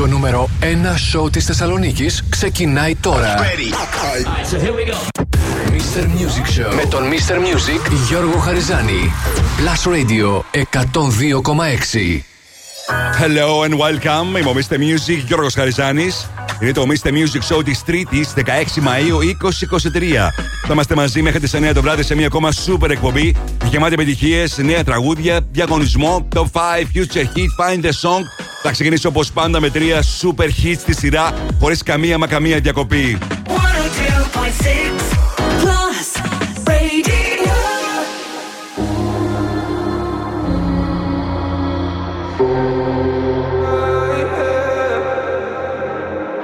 Το νούμερο 1 σοου της Θεσσαλονίκης ξεκινάει τώρα. so here we go. Mr. Music Show με τον Mr. Music Γιώργο Χαριζάνη. Plus Radio 102,6. Hello and welcome. Είμαι ο Mr. Music Γιώργος Χαριζάνης. Είναι το Mr. Music Show της Τρίτης 16 Μαου 2023. Θα είμαστε μαζί μέχρι τις 9 το βράδυ σε μια ακόμα super εκπομπή γεμάτη επιτυχίες, νέα τραγούδια, διαγωνισμό, top 5, future hit, find the song. Θα ξεκινήσω όπω πάντα με τρία super hits στη σειρά, χωρί καμία μα καμία διακοπή. 102.6 Plus Radio.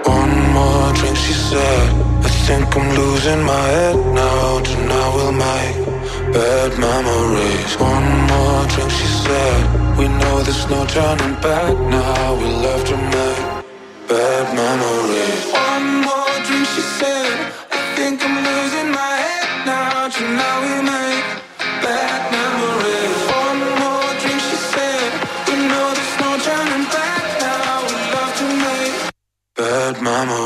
One more drink, she said. I think I'm losing my head now. Tonight we'll make bad memories. One more drink, she said. We know there's no turning back now. We love to make bad memories. One more drink, she said. I think I'm losing my head now. Tonight we'll make bad memories. One more drink, she said. We know there's no turning back now. We love to make bad memories.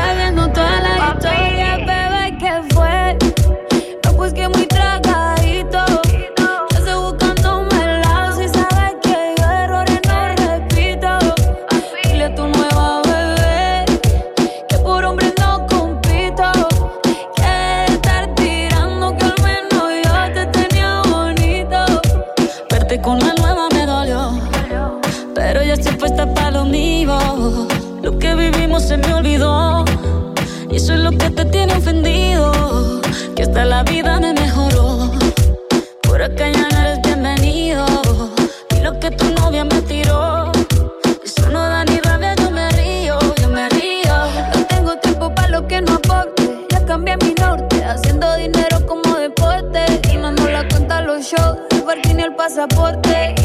pasaporte.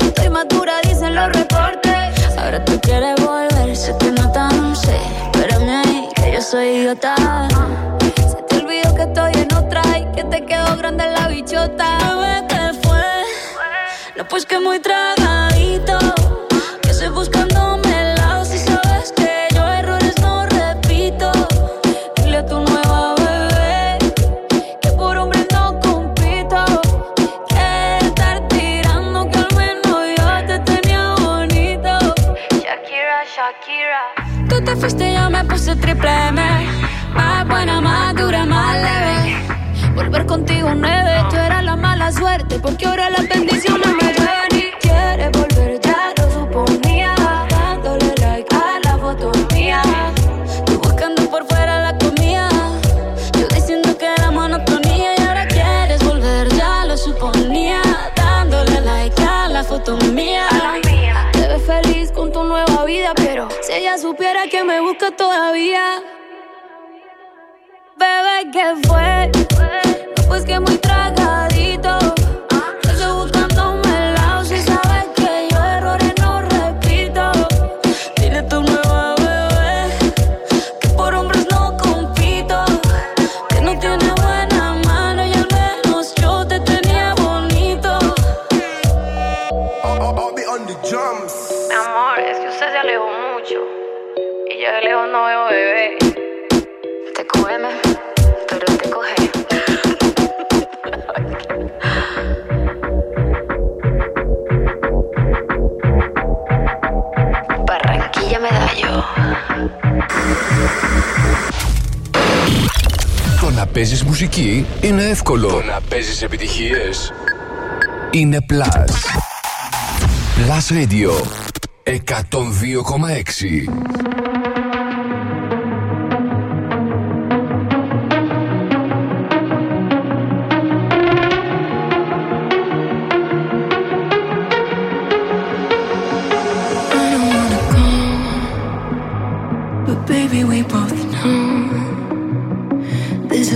Estoy madura, dicen los reportes. Ahora tú quieres volver, sé que no tan sé. Espérame ahí, que yo soy idiota. Se te olvidó que estoy en otra y que te quedó grande la bichota. Bebé, ¿qué fue? No, pues que muy tragadito. fuiste yo me puse triple M. Más buena, más dura, más leve. Volver contigo nueve, tú eras la mala suerte, porque ahora las bendiciones me esto todavía. Bebé, ¿qué fue? Pues que muy Το να παίζεις μουσική είναι εύκολο. Το να παίζεις επιτυχίες είναι Plus. Plus Radio 102,6.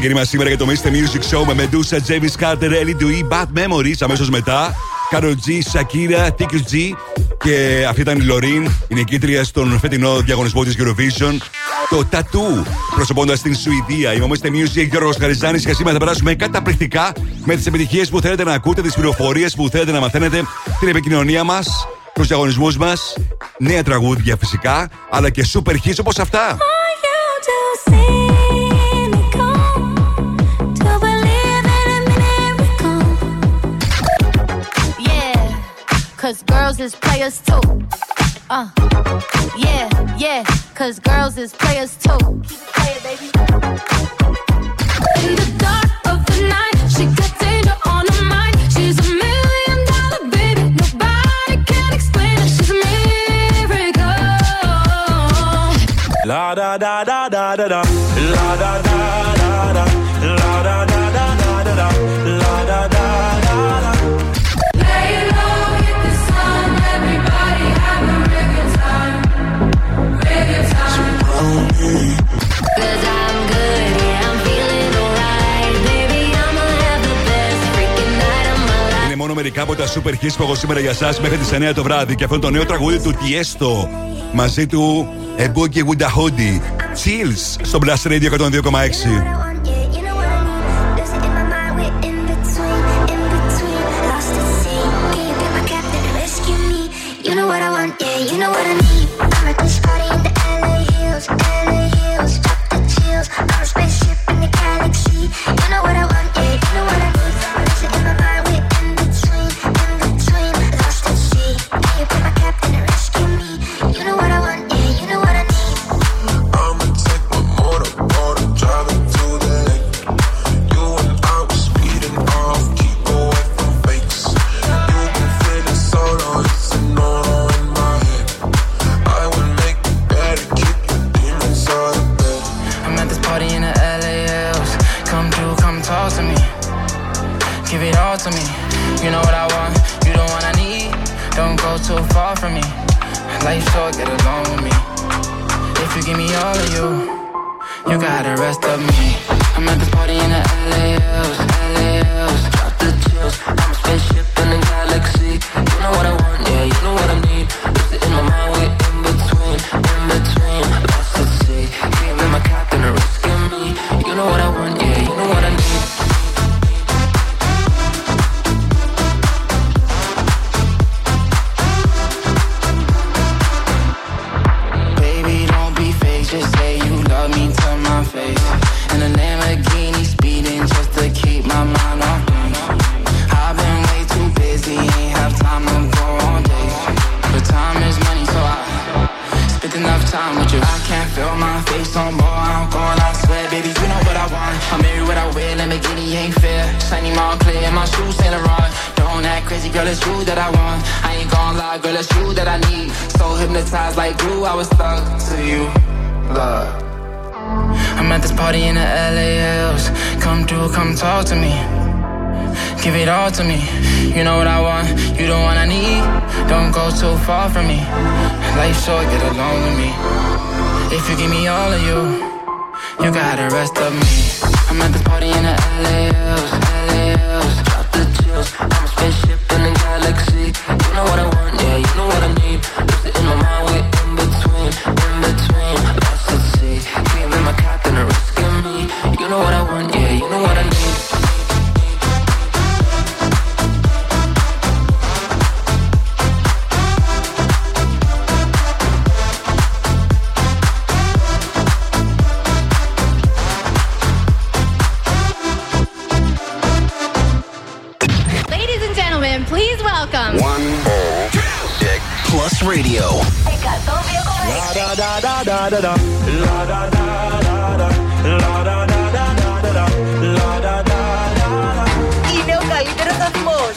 ξεκίνημα σήμερα για το Mr. Music Show με Μεντούσα, James Carter, Ellie Dewey, Bad Memories αμέσως μετά. Carol G, Shakira, TQG και αυτή ήταν η Λωρίν, η νικήτρια στον φετινό διαγωνισμό της Eurovision. Το Tattoo, προσωπώντας την Σουηδία. Είμαστε Music Γιώργος Καριζάνη και σήμερα θα περάσουμε καταπληκτικά με τις επιτυχίες που θέλετε να ακούτε, τις πληροφορίες που θέλετε να μαθαίνετε, την επικοινωνία μας, τους διαγωνισμούς μας, νέα τραγούδια φυσικά, αλλά και super hits όπως αυτά. Cause girls is players too. Uh, yeah, yeah, cause girls is players too. Keep it playing, baby. In the dark of the night, she got danger on her mind. She's a million dollar baby. Nobody can explain it. She's a miracle. La da da da da da da. La da da μερικά από τα super hits που έχω σήμερα για εσά μέχρι τις 9 το βράδυ. Και αυτό είναι το νέο τραγούδι του Tiesto. Μαζί του A Boogie with a Hoodie. Chills στο Blast Radio 102,6. Da da da da da da. La da da da da. La da da da da da da. La da da da da. Είναι ο καλύτερος σταθμός.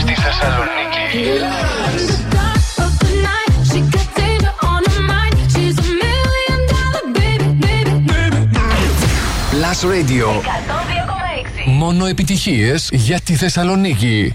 Στη Θεσσαλονίκη. Plus Radio. Μόνο επιτυχίες για τη Θεσσαλονίκη.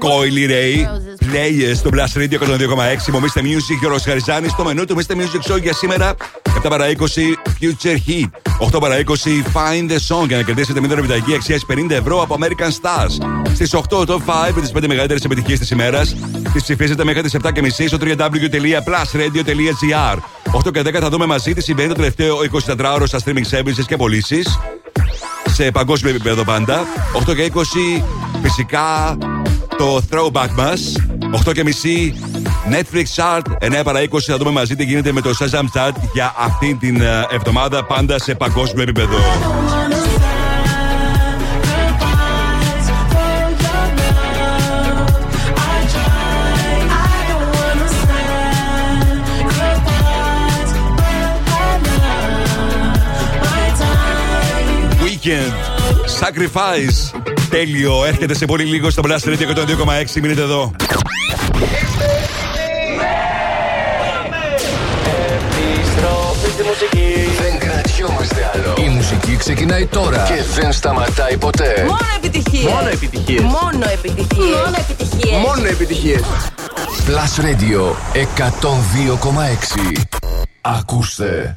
Coily Ray, Players στο Blast Radio 102,6. Μομίστε Music, Γιώργος Χαριζάνης. Στο μενού του Mr. Music Show για σήμερα 7 παρα 20 Future Heat. 8 παρα 20 Find the Song για να κερδίσετε μια δωρεπιταγή αξία 50 ευρώ από American Stars. Στις 8 Top 5 με τις 5 μεγαλύτερες επιτυχίες της ημέρας. Τις ψηφίζετε μέχρι τις 7.30 στο www.plusradio.gr. 8 και 10 θα δούμε μαζί τι συμβαίνει το τελευταίο 24ωρο στα streaming services και πωλήσεις. Σε παγκόσμιο επίπεδο πάντα. 8 και 20 φυσικά το throwback μας. 8 και μισή Netflix chart. 9 παρα 20 θα δούμε μαζί τι γίνεται με το Shazam chart για αυτή την ε, εβδομάδα πάντα σε παγκόσμιο επίπεδο. Weekend Sacrifice Τέλειο, έρχεται σε πολύ λίγο στο Blast Radio 102,6 Μείνετε εδώ Επιστροφή στη μουσική. Δεν κρατιόμαστε άλλο. Η μουσική ξεκινάει τώρα και δεν σταματάει ποτέ. Μόνο επιτυχίες. Μόνο επιτυχίες. Μόνο επιτυχίες. Μόνο επιτυχίες. Μόνο επιτυχίες. Plus Radio 102,6. Ακούστε.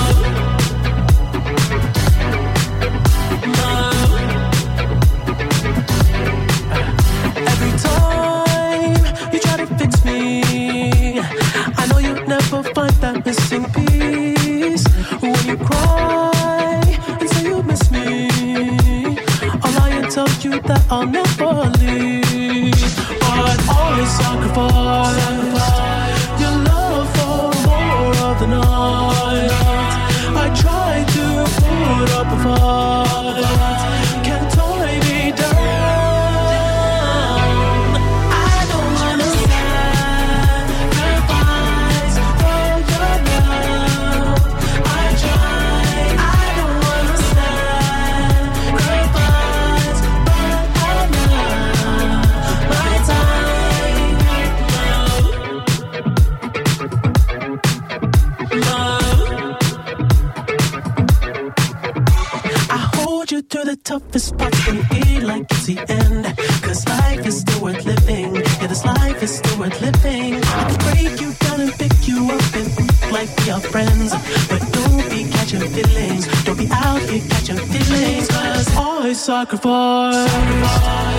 Missing piece. When you cry and say you miss me, I'll lie and tell you that I'll never leave. But always sacrifice sacrifice. sacrifice.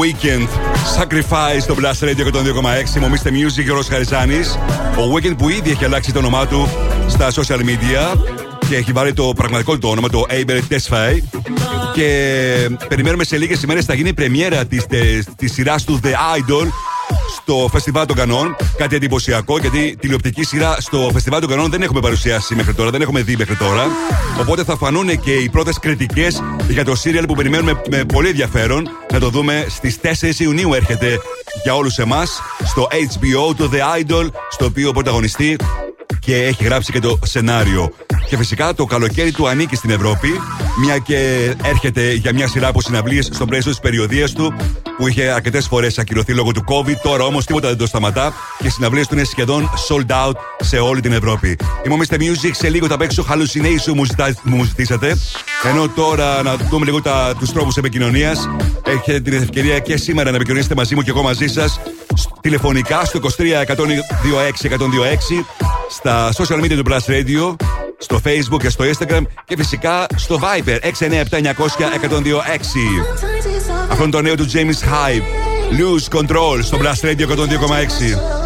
Weekend. Sacrifice στο Blast Radio 102,6. Μομίστε Music Γιώργος Χαριζάνης. Ο Weekend που ήδη έχει αλλάξει το όνομά του στα social media και έχει βάλει το πραγματικό του όνομα, το Abel Tesfaye. Και περιμένουμε σε λίγες ημέρες θα γίνει η πρεμιέρα της σειράς του The Idol στο Φεστιβάλ των Κανών. Κάτι εντυπωσιακό, γιατί τηλεοπτική σειρά στο Φεστιβάλ των Κανών δεν έχουμε παρουσιάσει μέχρι τώρα, δεν έχουμε δει μέχρι τώρα. Οπότε θα φανούν και οι πρώτες κριτικές για το σύριαλ που περιμένουμε με πολύ ενδιαφέρον να το δούμε στις 4 Ιουνίου. Έρχεται για όλους εμάς στο HBO, το The Idol, στο οποίο πρωταγωνιστεί και έχει γράψει και το σενάριο. Και φυσικά το καλοκαίρι του ανήκει στην Ευρώπη, μια και έρχεται για μια σειρά από συναυλίες στο πλαίσιο της περιοδίας του, που είχε αρκετές φορές ακυρωθεί λόγω του COVID. Τώρα όμως τίποτα δεν το σταματά και οι συναυλίες του είναι σχεδόν sold out σε όλη την Ευρώπη. Είμαι Mr. Music, σε λίγο θα παίξω Hallucination μου, ζητά, μου ζητήσατε. Ενώ τώρα να δούμε λίγο τους τρόπους επικοινωνίας. Έχετε την ευκαιρία και σήμερα να επικοινωνήσετε μαζί μου και εγώ μαζί σας τηλεφωνικά στο 23 126 126 στα social media του Blast Radio, στο Facebook και στο Instagram και φυσικά στο Viber 697 900 126. Αυτό είναι το νέο του James Hype. Lose Control στο Blast Radio 102,6.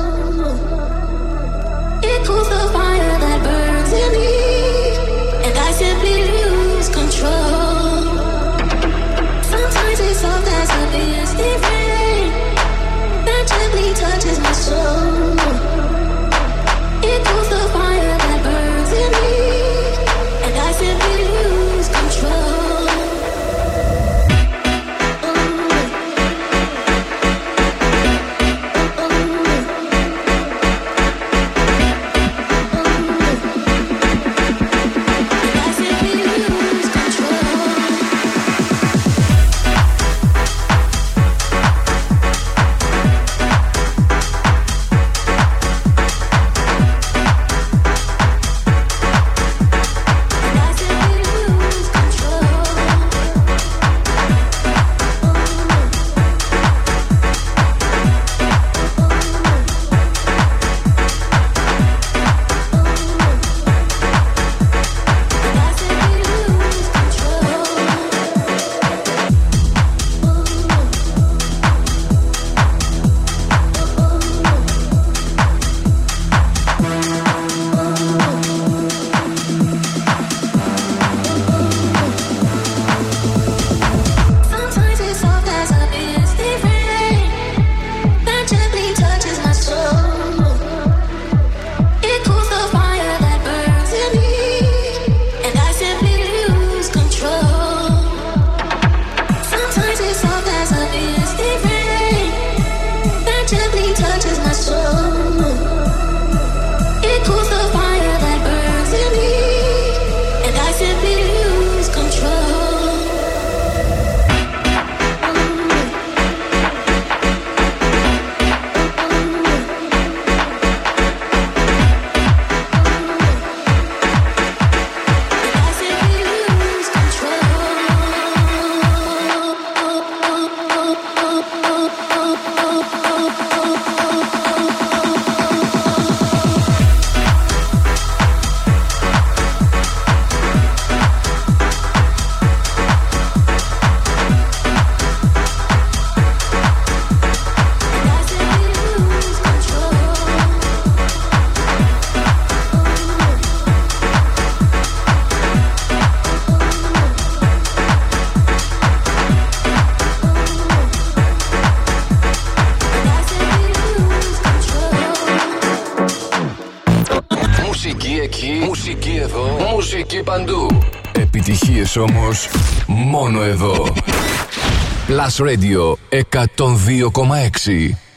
Radio 102,6.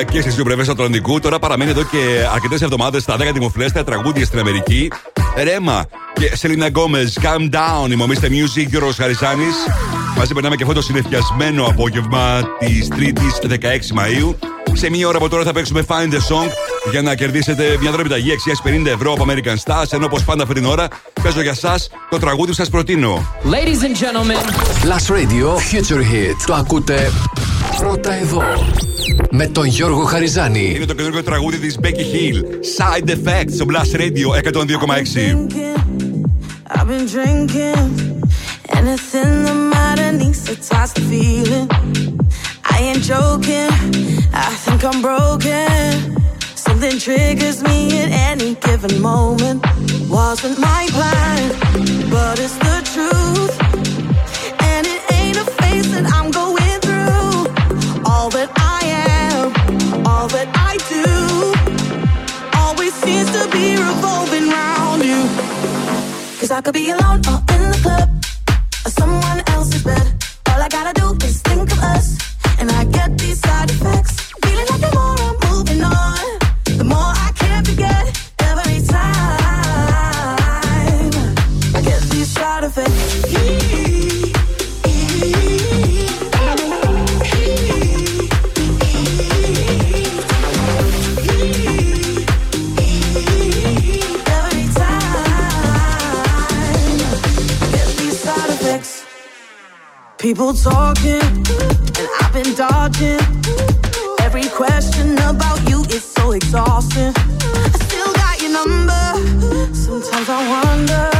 Επιτυχία και στις δύο πλευρές του Ατλαντικού. Τώρα παραμένει εδώ και αρκετές εβδομάδες στα 10 δημοφιλέστερα τραγούδια στην Αμερική. Rema και Selena Gomez, Calm Down, είμαι ο Mr Music, Γιώργος Χαρισάνης. Μαζί περνάμε και αυτό το συννεφιασμένο απόγευμα της Τρίτης 16 Μαΐου. Σε μία ώρα από τώρα θα παίξουμε Find the Song για να κερδίσετε μια δωρεάν επιταγή αξίας 50 ευρώ από American Stars. Ενώ όπως πάντα αυτή την ώρα παίζω για εσάς το τραγούδι που σας προτείνω. Ladies and gentlemen. Plus Radio Future Hit. Το ακούτε πρώτα εδώ. Με τον Γιώργο Χαριζάνη. Είναι το καινούργιο τραγούδι τη Becky Hill. Side Effects στο Blast Radio 102,6. I've been drinking anything the matter needs to toss the feeling. I ain't joking, I think I'm broken. Something triggers me at any given moment. Wasn't my plan, but it's the truth. Cause I could be alone or in the club or someone else's bed. People talking, and I've been dodging. Every question about you is so exhausting. I still got your number. Sometimes I wonder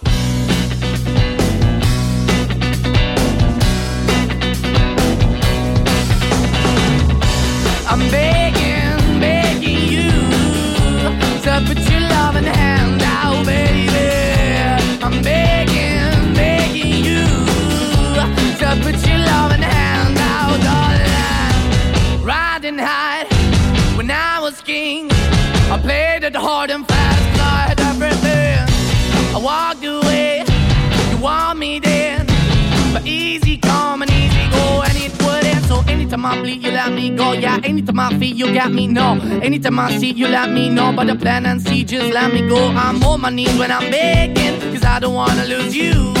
Hard and fast, had everything. I walked away, you want me then, but easy come and easy go, and it wouldn't. So anytime I bleed, you let me go. Yeah, anytime I feel, you got me. No, anytime I see, you let me know. But the plan and see, just let me go. I'm on my knees when I'm begging, cause I don't wanna lose you.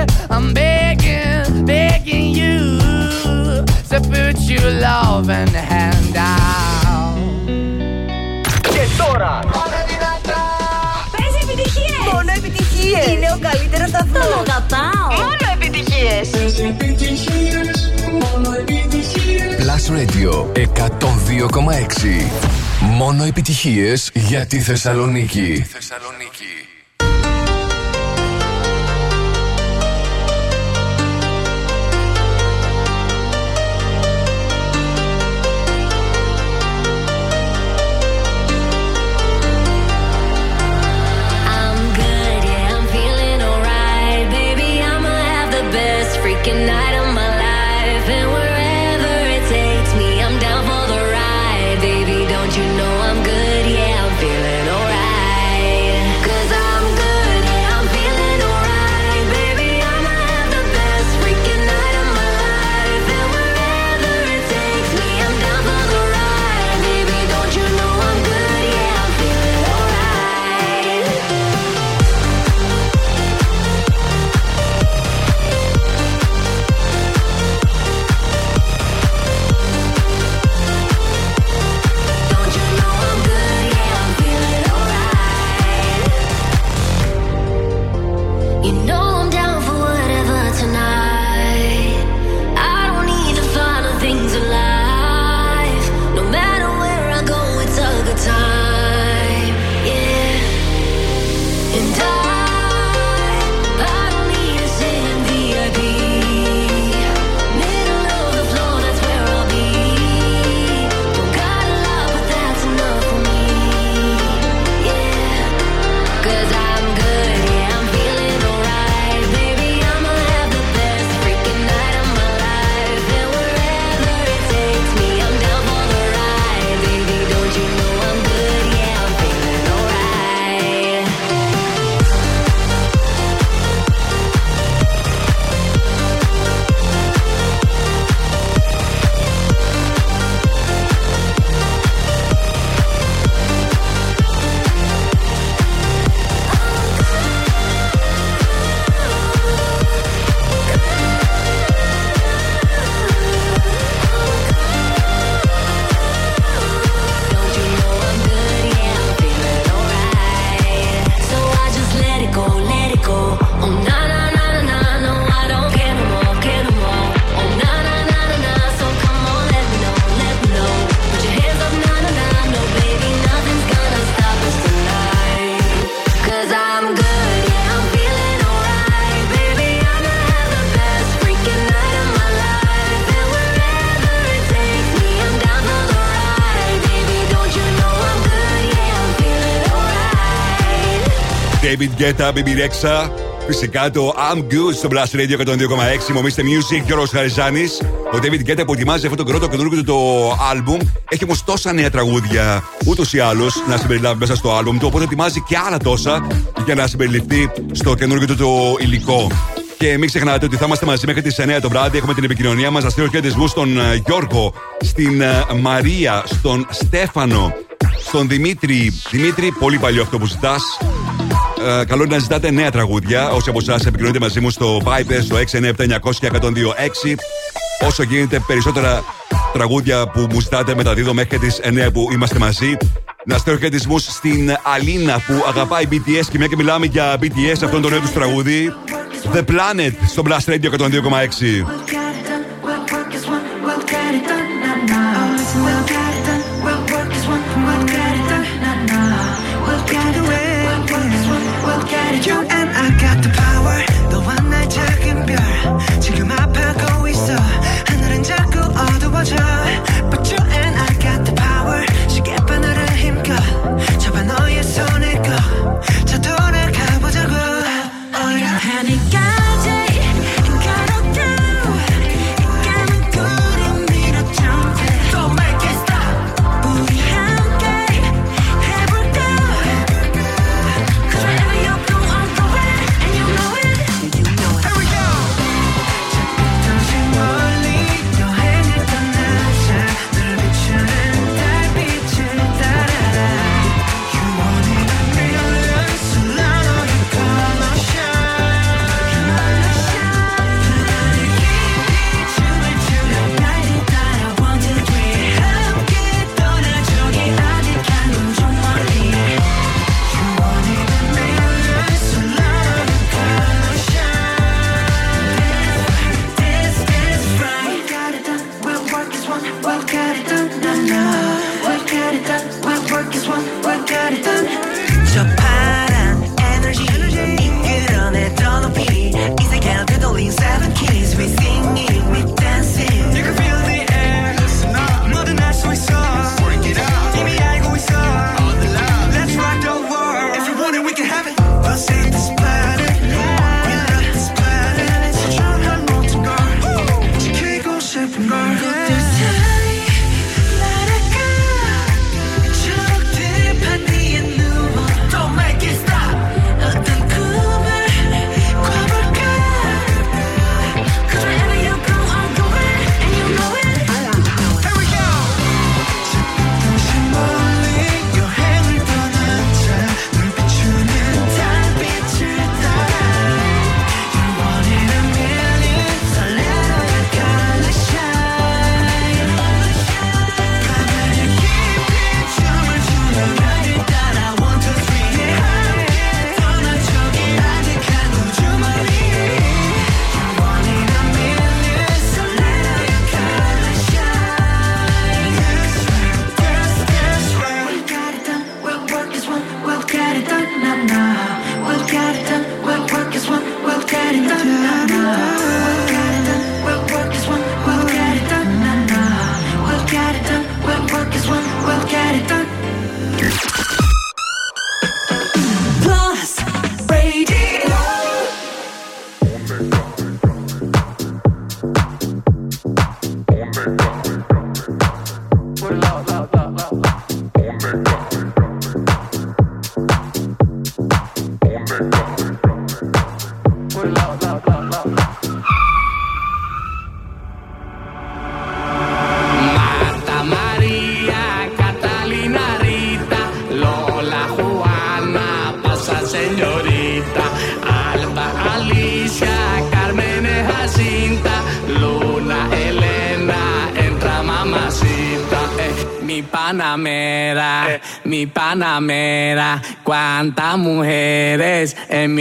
I'm begging, begging you. So put your love in the hand out. Και τώρα Πες επιτυχίες! Μόνο επιτυχίες! Είναι ο καλύτερος σταθμός! Τον αγαπάω! Μόνο επιτυχίες! Plus Radio 102,6. Μόνο επιτυχίες για τη Θεσσαλονίκη. I'm David Guetta, Baby Rexha. Φυσικά το I'm Good στο Blast Radio 102,6. Μομίστε Music, Γιώργο Χαριζάνης. Ο David Guetta που ετοιμάζει αυτό το κρότο καινούργιο του το album. Έχει όμως τόσα νέα τραγούδια ούτως ή άλλως να συμπεριλάβει μέσα στο album του. Οπότε ετοιμάζει και άλλα τόσα για να συμπεριληφθεί στο καινούργιο του το υλικό. Και μην ξεχνάτε ότι θα είμαστε μαζί μέχρι τις 9 το βράδυ. Έχουμε την επικοινωνία μας. Να στείλω χαιρετισμού στον ε, Γιώργο, στην ε, Μαρία, στον Στέφανο, στον Δημήτρη. Δημήτρη, πολύ παλιό αυτό που ζητάς. Ε, καλό είναι να ζητάτε νέα τραγούδια. Όσοι από εσάς επικοινωνείτε μαζί μου στο Vipers, στο 697-900-1026. Όσο γίνεται περισσότερα τραγούδια που μου ζητάτε μεταδίδω μέχρι τις 9 που είμαστε μαζί. Να στέλνω χαιρετισμούς στην Αλίνα που αγαπάει BTS και μια και μιλάμε για BTS, αυτό είναι το νέο τραγούδι. The Planet στο Blast Radio 102,6.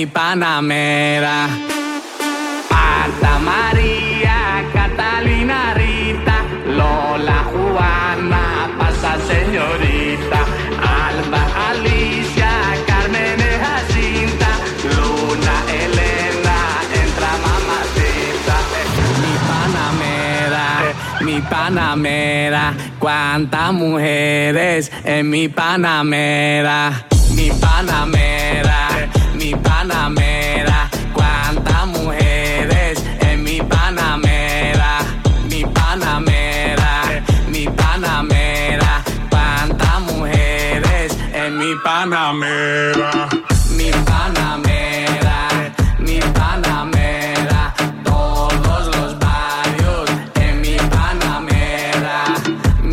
Mi Panamera. Marta, María, Catalina, Rita, Lola, Juana, pasa señorita, Alba, Alicia, Carmen, Jacinta, Luna, Elena, entra mamacita. Mi Panamera, mi Panamera, cuántas mujeres en mi Panamera, mi Panamera, Panamera, mi Panamera, mi Panamera, todos los barrios en mi Panamera,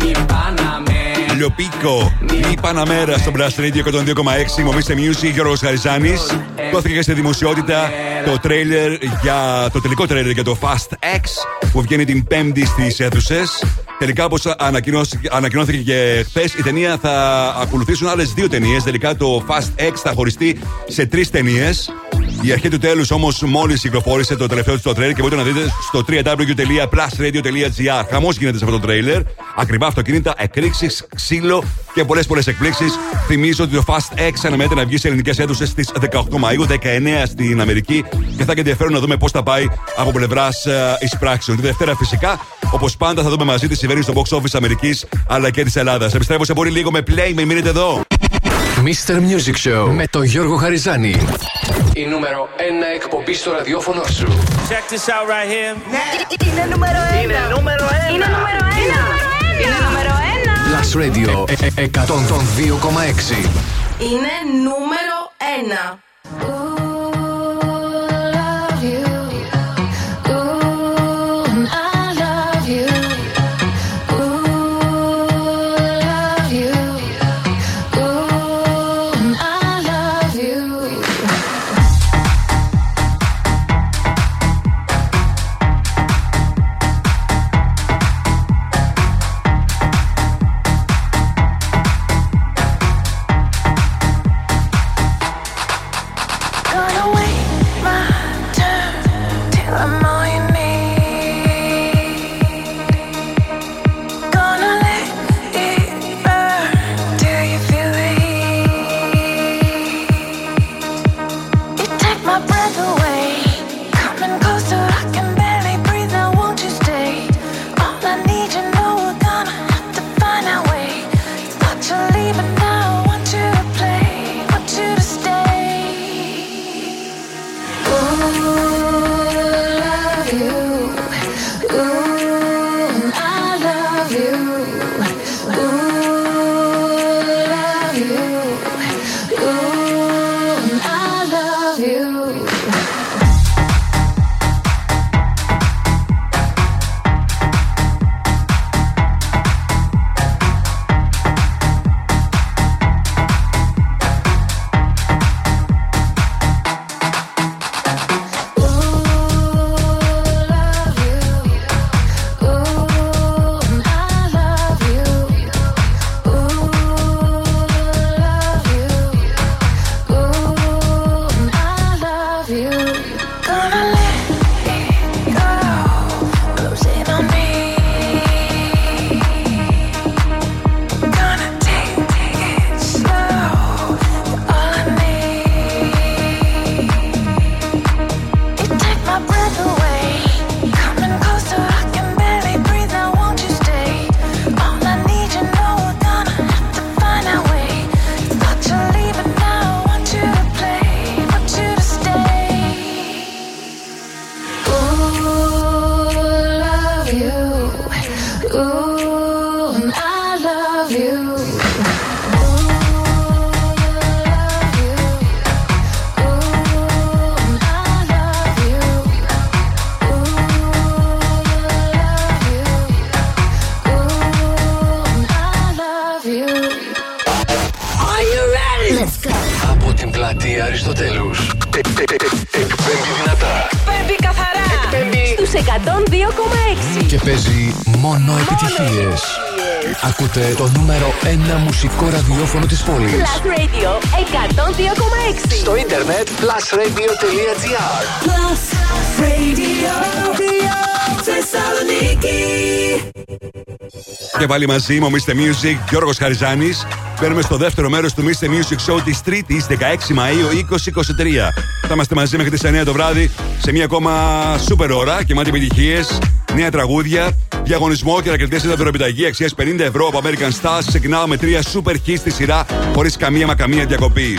mi Panamera. Λιοπίκο, η Παναμέρα στο Blast Radio 102,6. Μομίστε Music, Γιώργος Χαριζάνη. Δόθηκε και στη δημοσιότητα το τρέιλερ για το τελικό τρέιλερ για το Fast X που βγαίνει την Πέμπτη στις αίθουσες. Τελικά, όπως ανακοινώθηκε και χθες, η ταινία θα ακολουθήσουν άλλες δύο ταινίες. Τελικά το Fast X θα χωριστεί σε τρεις ταινίες. Η αρχή του τέλους όμως μόλις κυκλοφόρησε το τελευταίο του το τρέιλερ και μπορείτε να δείτε στο www.plusradio.gr. Χαμός γίνεται σε αυτό το τρέιλερ. Ακριβά αυτοκίνητα, εκρήξεις, ξύλο και πολλές πολλές εκπλήξεις. Θυμίζω ότι το Fast X αναμένεται να βγει σε ελληνικές αίθουσες στις 18 Μαου, 19 στην Αμερική και θα έχει ενδιαφέρον να δούμε πώς θα πάει από πλευράς εισπράξεων. Τη Δευτέρα φυσικά, όπως πάντα, θα δούμε μαζί τι συμβαίνει στο box office Αμερικής αλλά και της Ελλάδας. Επιστρέφω σε πολύ λίγο με play, με μείνετε εδώ. Mr. Music Show με τον Γιώργο Χαριζάνη. Η νούμερο 1 εκπομπή στο ραδιόφωνο σου. Check this out right here. Είναι νούμερο 1. Είναι νούμερο ένα. Είναι νούμερο 1. Είναι νούμερο 1. Plus Radio ε, ε, 102,6. Είναι νούμερο 1. plusradio.gr Και πάλι μαζί μου Mr. Music Γιώργος Χαριζάνη. Παίρνουμε στο δεύτερο μέρο του Mr. Music Show τη τρίτη 16 Μαου 2023 Θα είμαστε μαζί μέχρι τι 9 το βράδυ σε μια ακόμα σούπερ ώρα και μάτι επιτυχίε, νέα τραγούδια Διαγωνισμό και να κερδίσετε δωρεοπιταγή αξία 50 ευρώ από American Stars. Ξεκινάω με τρία super στη σειρά χωρί καμία μα καμία διακοπή.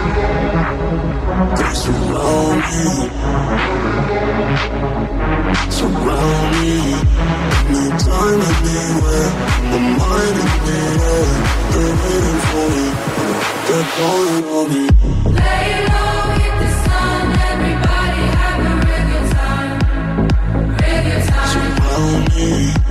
Surround me, surround me. My mind is. They're waiting for me, they're calling on me. Lay low, the sun. Everybody a regular time, time. Surround me.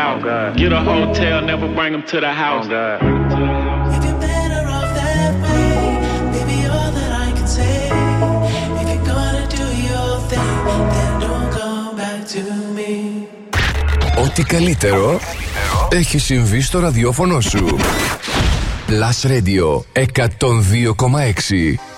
Let me find out. Get a hotel, never bring them to the house. If you're better off that way, baby, all that I can say. If you're gonna do your thing, then don't come back to me. Ό,τι καλύτερο έχει συμβεί στο ραδιόφωνο σου. Plus Radio 102,6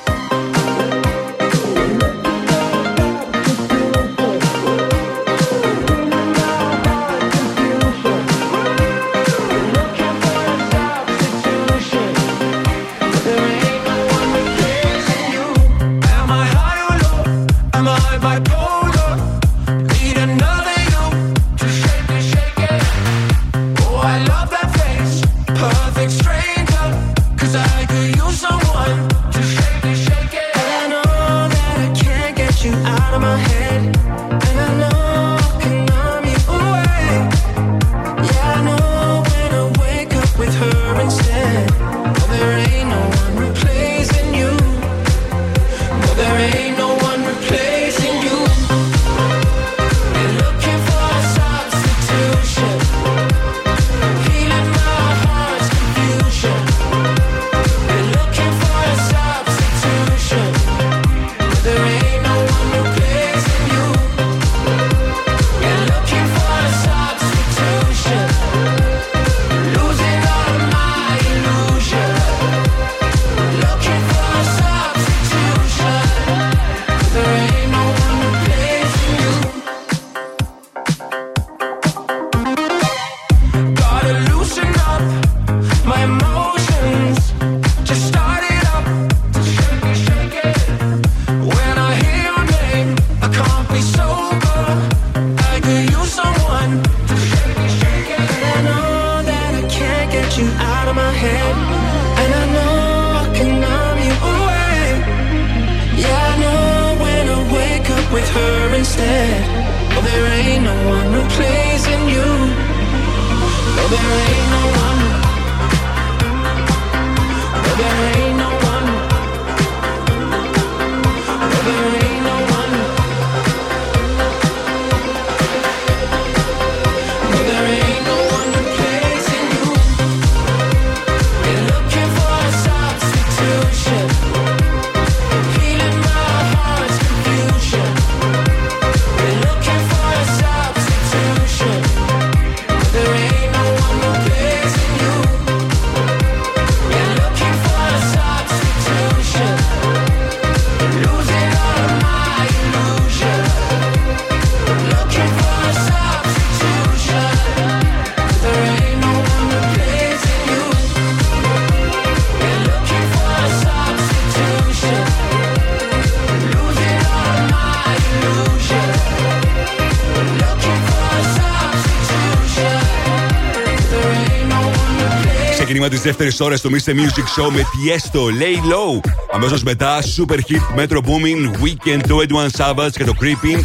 τη δεύτερη ώρα στο Mr. Music Show με Tiesto, Lay Low. Αμέσως μετά, Super Hit, Metro Booming, Weekend, το Edwin Savage και το Creeping.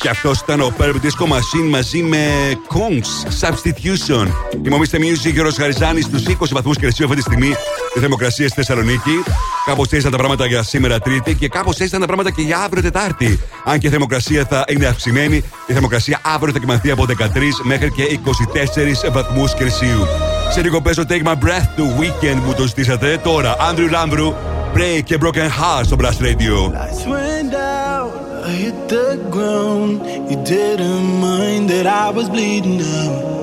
Και αυτός ήταν ο Purple Disco Machine μαζί με Kongs Substitution. Είμαι ο Mr. Music, Γιώργος Χαριζάνης, στους 20 βαθμούς Κελσίου αυτή τη στιγμή. τη θερμοκρασία στη Θεσσαλονίκη. Κάπως έτσι ήταν τα πράγματα για σήμερα Τρίτη και κάπως έτσι ήταν τα πράγματα και για αύριο Τετάρτη. Αν και η θερμοκρασία θα είναι αυξημένη, η θερμοκρασία αύριο θα κοιμαθεί από 13 μέχρι και 24 βαθμούς Κελσίου. Σε λίγο παίζω Take My Breath του Weekend που το ζητήσατε. Τώρα, Andrew Λάμπρου, Break και Broken Heart στο Blast Radio. Lights went down, I hit the ground. You didn't mind that I was bleeding out.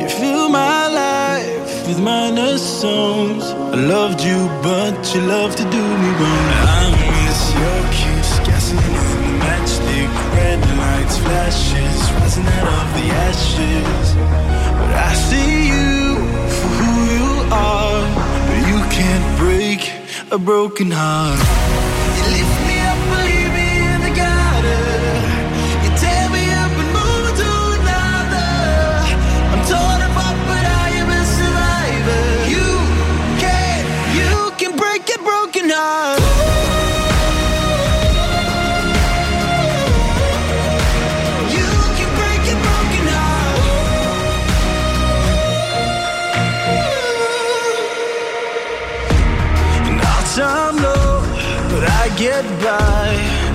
You fill my life with minor songs. I loved you, but you love to do me wrong. I miss your kiss, gasoline in the matchstick, red lights, flashes, rising out of the ashes. But I see can't break a broken heart. By.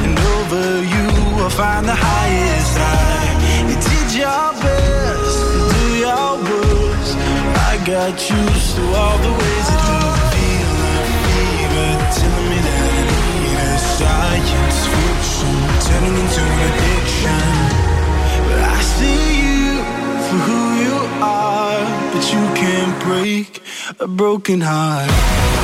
And over you, I find the highest high. You did your best, you do your worst. I got used to all the ways that you feel fever, telling me that I need a science fiction, turning into an addiction. But I see you for who you are, but you can't break a broken heart.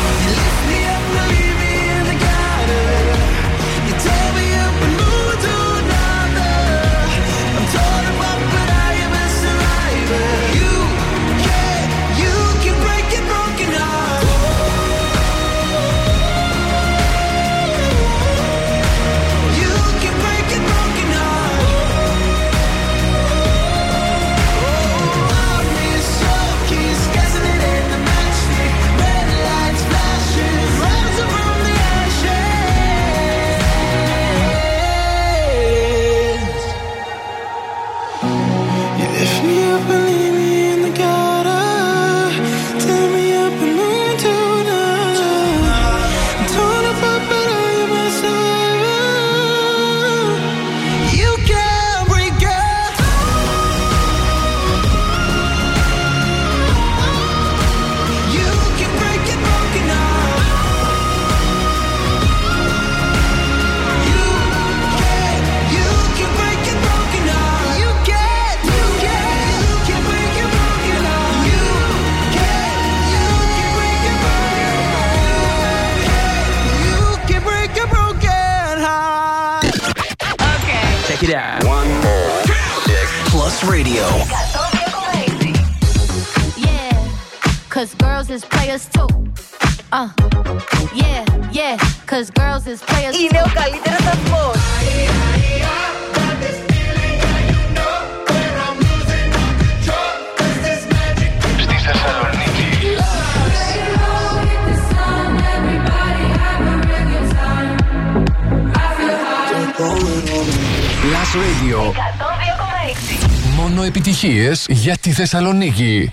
Girls is players too. Είναι ο καλύτερος σταθμός. Στη Θεσσαλονίκη. Plus Radio. Μόνο επιτυχίες για τη Θεσσαλονίκη.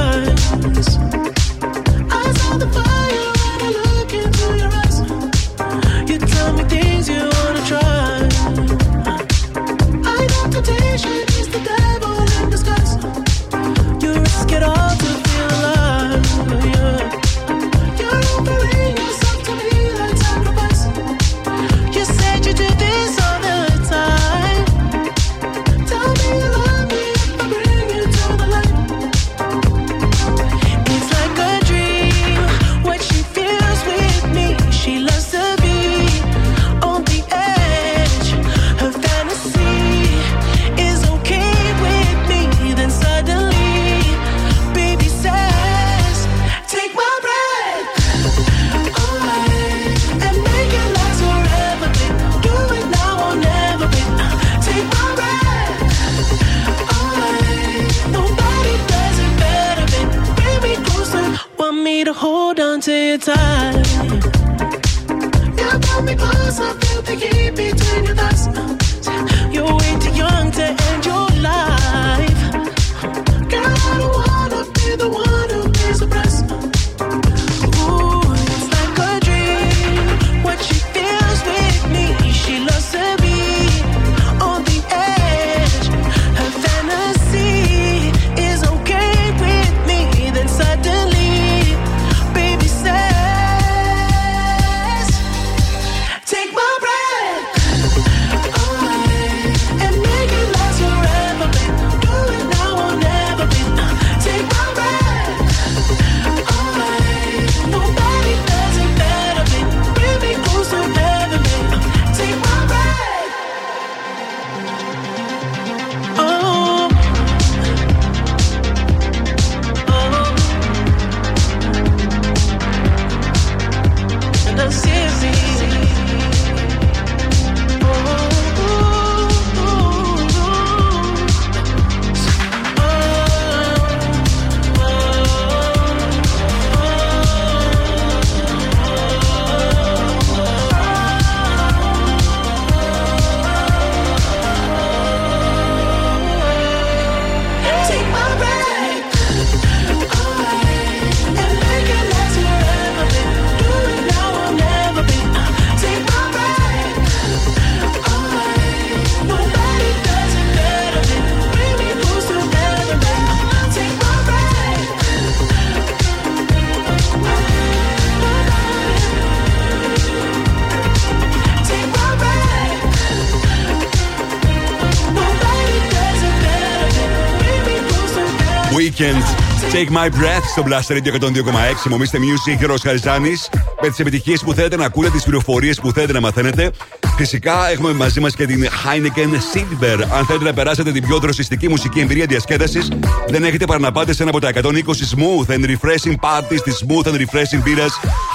Take my breath στο Blast Radio 102,6. Μομίστε Music, Γιώργος Χαριζάνης. Με τις επιτυχίες που θέλετε να ακούτε, τις πληροφορίες που θέλετε να μαθαίνετε. Φυσικά έχουμε μαζί μας και την Heineken Silver. Αν θέλετε να περάσετε την πιο δροσιστική μουσική εμπειρία διασκέδασης, δεν έχετε παρά να πάτε σε ένα από τα 120 smooth and refreshing parties της smooth and refreshing μπύρα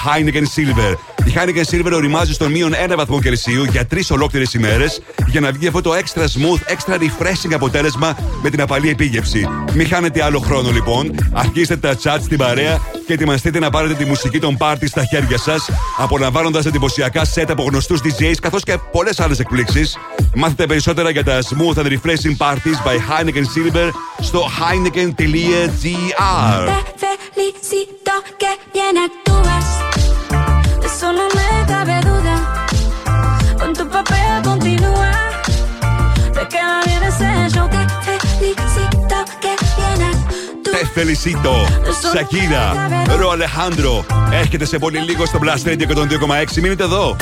Heineken Silver. Η Heineken Silver οριμάζει στον μείον 1 βαθμό Κελσίου για τρεις ολόκληρες ημέρες για να βγει αυτό το extra smooth, extra refreshing αποτέλεσμα με την απαλή επίγευση. Μην χάνετε άλλο χρόνο λοιπόν. Αρχίστε τα chat στην παρέα και ετοιμαστείτε να πάρετε τη μουσική των party στα χέρια σας, απολαμβάνοντας εντυπωσιακά set από γνωστούς DJs καθώς και πολλές άλλες εκπλήξεις. Μάθετε περισσότερα για τα smooth and refreshing parties by Heineken Silver στο heineken.gr. felicito. Σακύρα, Ρο Αλεχάνδρο. Έρχεται σε πολύ λίγο στο Blast Radio 102,6. Μείνετε εδώ.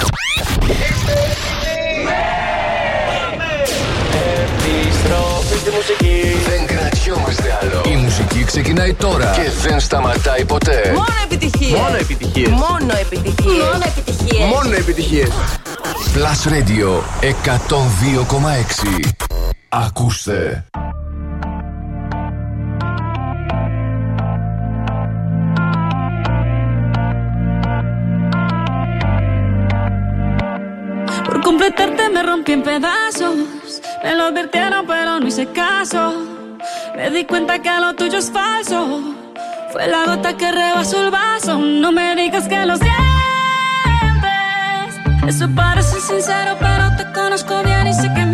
Επιστροφή στη μουσική. Δεν κρατιόμαστε άλλο. Η μουσική ξεκινάει τώρα και δεν σταματάει ποτέ. Μόνο επιτυχίες. Μόνο επιτυχίες. Μόνο επιτυχίες. Μόνο επιτυχίες. Μόνο επιτυχίες. Plus Radio 102,6. Ακούστε. Completarte me rompí en pedazos. Me lo advirtieron, pero no hice caso. Me di cuenta que lo tuyo es falso. Fue la gota que rebasó el vaso. No me digas que lo sientes. Eso parece sincero, pero te conozco bien y sé que mientes.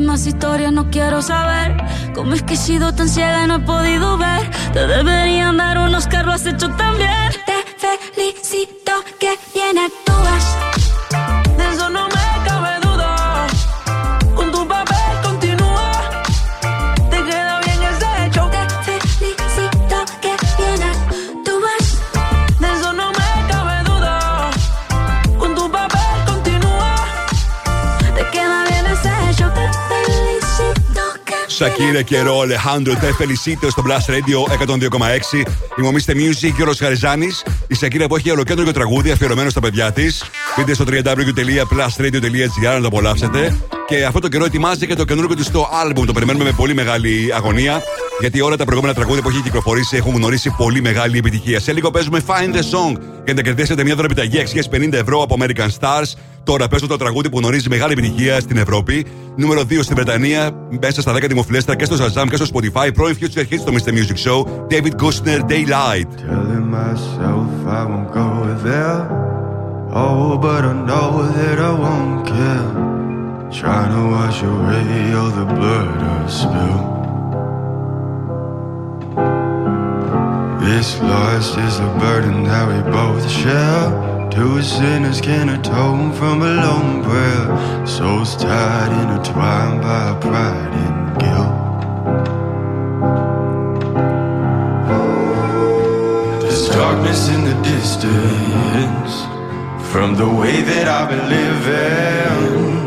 más historias, no quiero saber cómo es que he sido tan ciega y no he podido ver. Te deberían dar unos carros, has hecho también. Que Σακύρα και Ρο, Αλεχάνδρο, Τε Φελισίτο στο Blast Radio 102,6. Είμαι ο Mr. Music και ο Χαριζάνης. Η Σακύρα που έχει ολοκέντρο τραγούδι αφιερωμένο στα παιδιά της. Μπείτε στο www.plusradio.gr να το απολαύσετε. Και αυτό το καιρό ετοιμάζει και το καινούργιο της το album. Το περιμένουμε με πολύ μεγάλη αγωνία. Γιατί όλα τα προηγούμενα τραγούδια που έχει κυκλοφορήσει έχουν γνωρίσει πολύ μεγάλη επιτυχία. Σε λίγο παίζουμε Find the Song και να κερδίσετε μια δωρεπιταγή αξίας 50 ευρώ από American Stars. Τώρα παίζω το τραγούδι που γνωρίζει μεγάλη επιτυχία στην Ευρώπη. Νούμερο 2 στην Βρετανία, μέσα στα 10 δημοφιλέστερα και στο Shazam και στο Spotify. Πρώην Future Hits στο Mr. Music Show. David Kushner, Daylight. Telling myself I won't go there. Oh, but I know that I won't care. Trying to wash away all the blood I spill. This loss is a burden that we both share. Two sinners can atone from a lone prayer. Souls tied, intertwined by pride and guilt. There's darkness in the distance from the way that I've been living,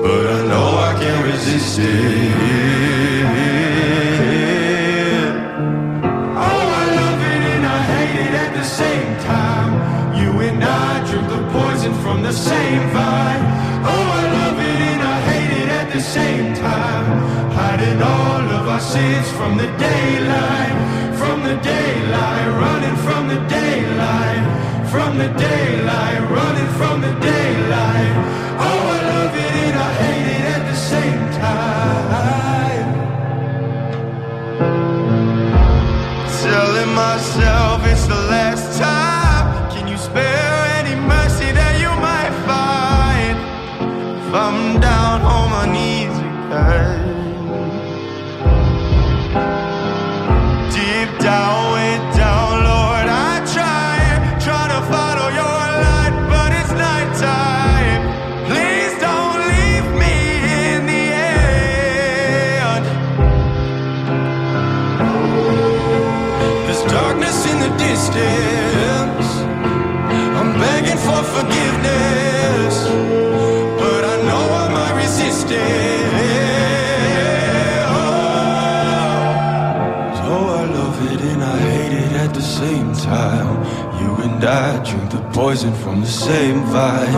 but I know I can't resist it. The same vine. Oh, I love it and I hate it at the same time. Hiding all of our sins from the daylight, from the daylight, running from the daylight, from the daylight, running from the daylight. Oh, I love it and I hate it at the same time. Telling myself it's the last same vine.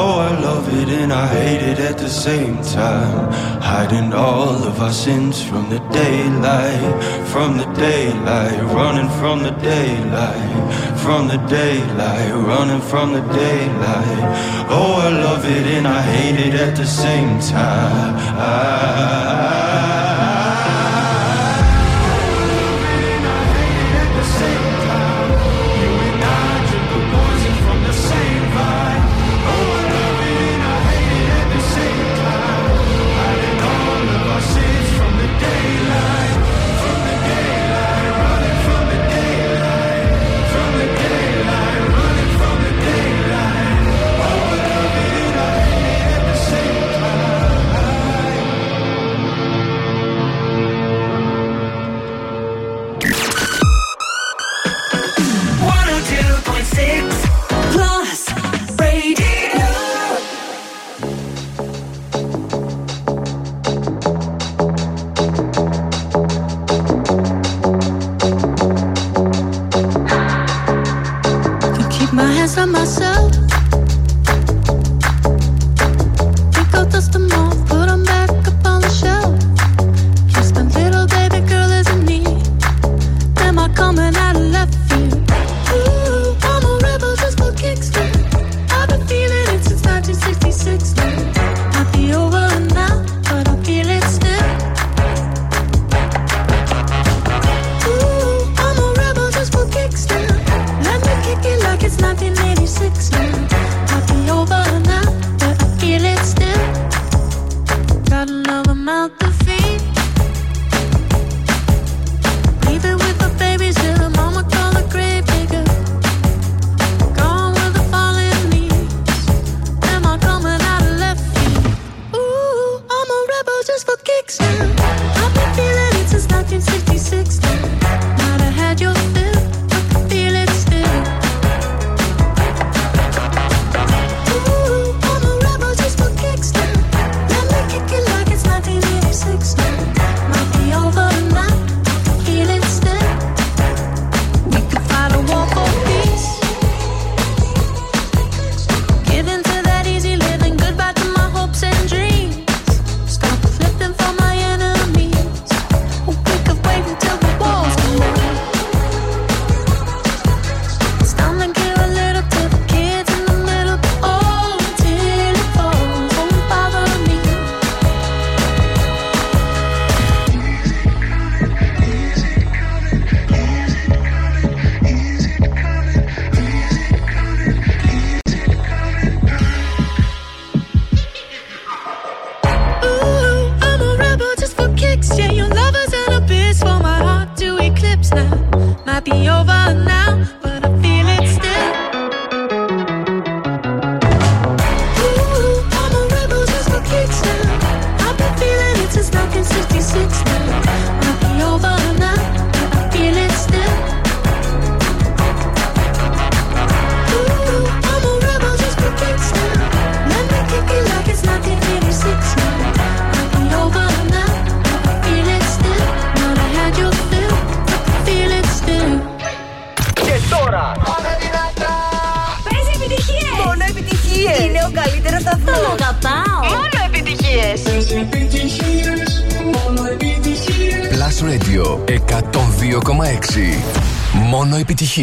Oh, I love it and I hate it at the same time. Hiding all of our sins from the daylight, from the daylight, running from the daylight, from the daylight, running from the daylight. Oh, I love it and I hate it at the same time.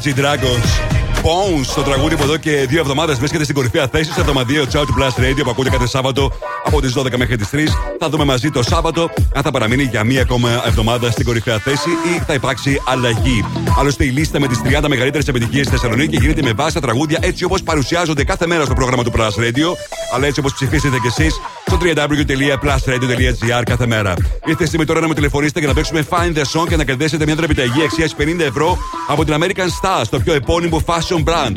Imagine Dragons. Bones, το τραγούδι που εδώ και δύο εβδομάδες βρίσκεται στην κορυφαία θέση στο εβδομαδίο Ciao to Plus Radio που ακούτε κάθε Σάββατο από τις 12 μέχρι τις 3. Θα δούμε μαζί το Σάββατο αν θα παραμείνει για μία ακόμα εβδομάδα στην κορυφαία θέση ή θα υπάρξει αλλαγή. Άλλωστε, η λίστα με τις 30 μεγαλύτερες επιτυχίες στη Θεσσαλονίκη γίνεται με βάση τα τραγούδια έτσι όπως παρουσιάζονται κάθε μέρα στο πρόγραμμα του Plus Radio, αλλά έτσι όπως ψηφίσετε κι εσείς στο www.plusradio.gr κάθε μέρα. Ήρθε η στιγμή τώρα να με τηλεφωνήσετε για να παίξουμε Find the Song και να κερδίσετε μια δραπηταγή αξίας 50 ευρώ από την American Stars, το πιο επώνυμο fashion brand.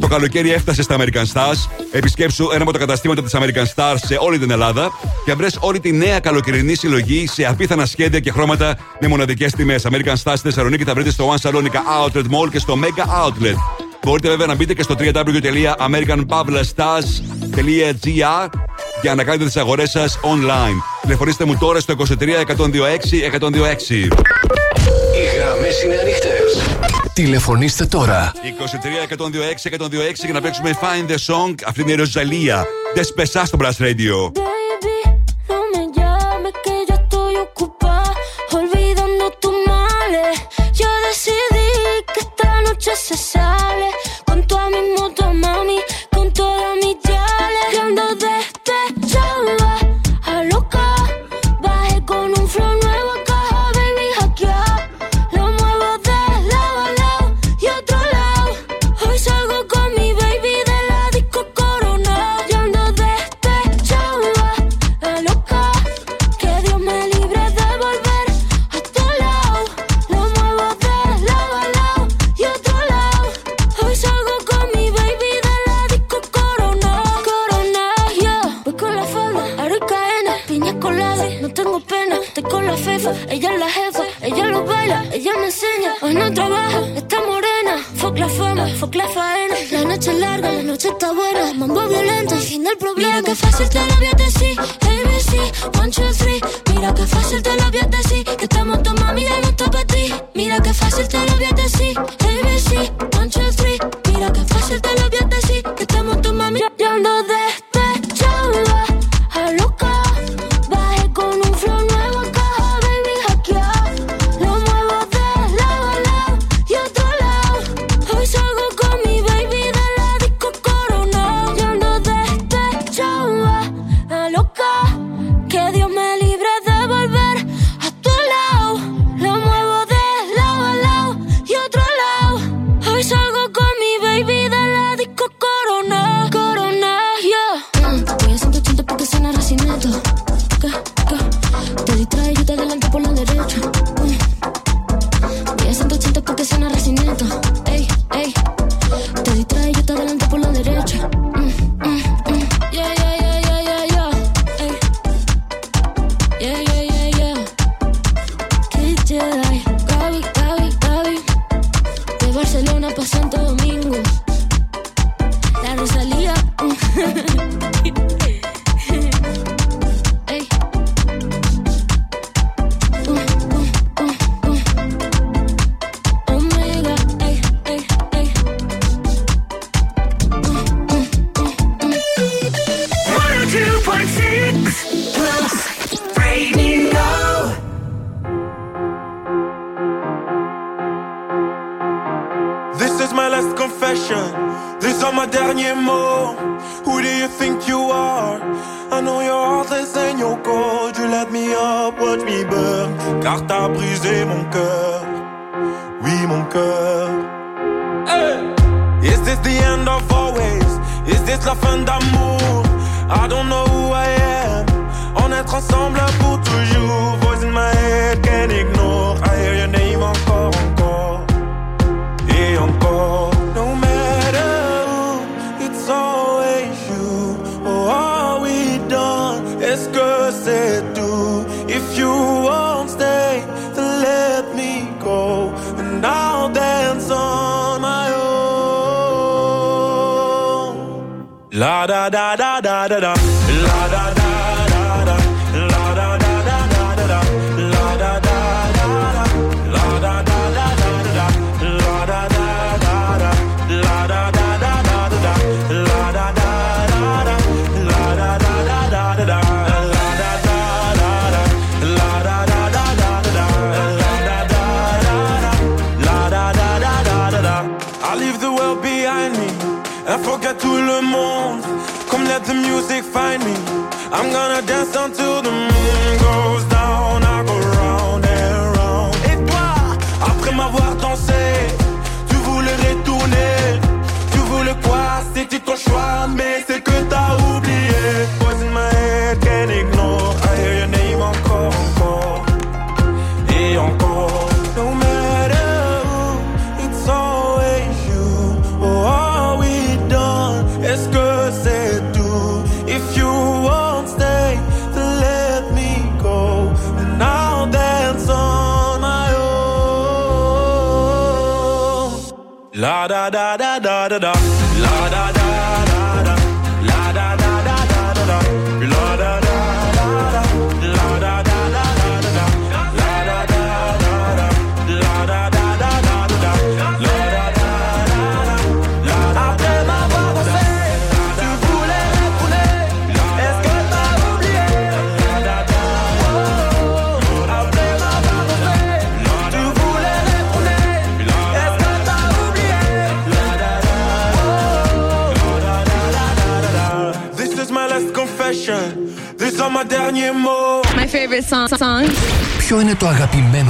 Το καλοκαίρι έφτασε στα American Stars. Επισκέψου ένα από τα καταστήματα της American Stars σε όλη την Ελλάδα και βρες όλη τη νέα καλοκαιρινή συλλογή σε απίθανα σχέδια και χρώματα με μοναδικές τιμές. American Stars στη Θεσσαλονίκη θα βρείτε στο One Salonica Outlet Mall και στο Mega Outlet. Μπορείτε βέβαια να μπείτε και στο www.americanpavlastars.gr για να κάνετε τις αγορές σας online. Τηλεφωνήστε μου τώρα στο 23 126 126. Οι γραμμές είναι ανοιχτές. Τηλεφωνήστε τώρα. 23 126 126 για να παίξουμε Find the Song. Αυτή είναι η Ροζαλία. Δεσπεσά στο Brass Radio. Baby, no Mira qué fácil te lo voy a decir.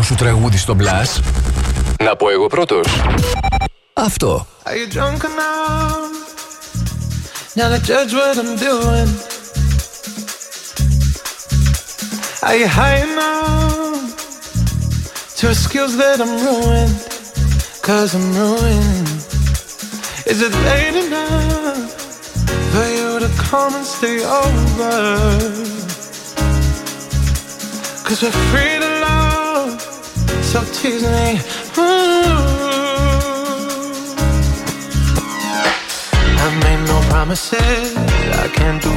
σου τραγούδι στο Blast. Να πω εγώ πρώτος Αυτό. Are you drunk? Now so tease me. Ooh. I made no promises. I can't do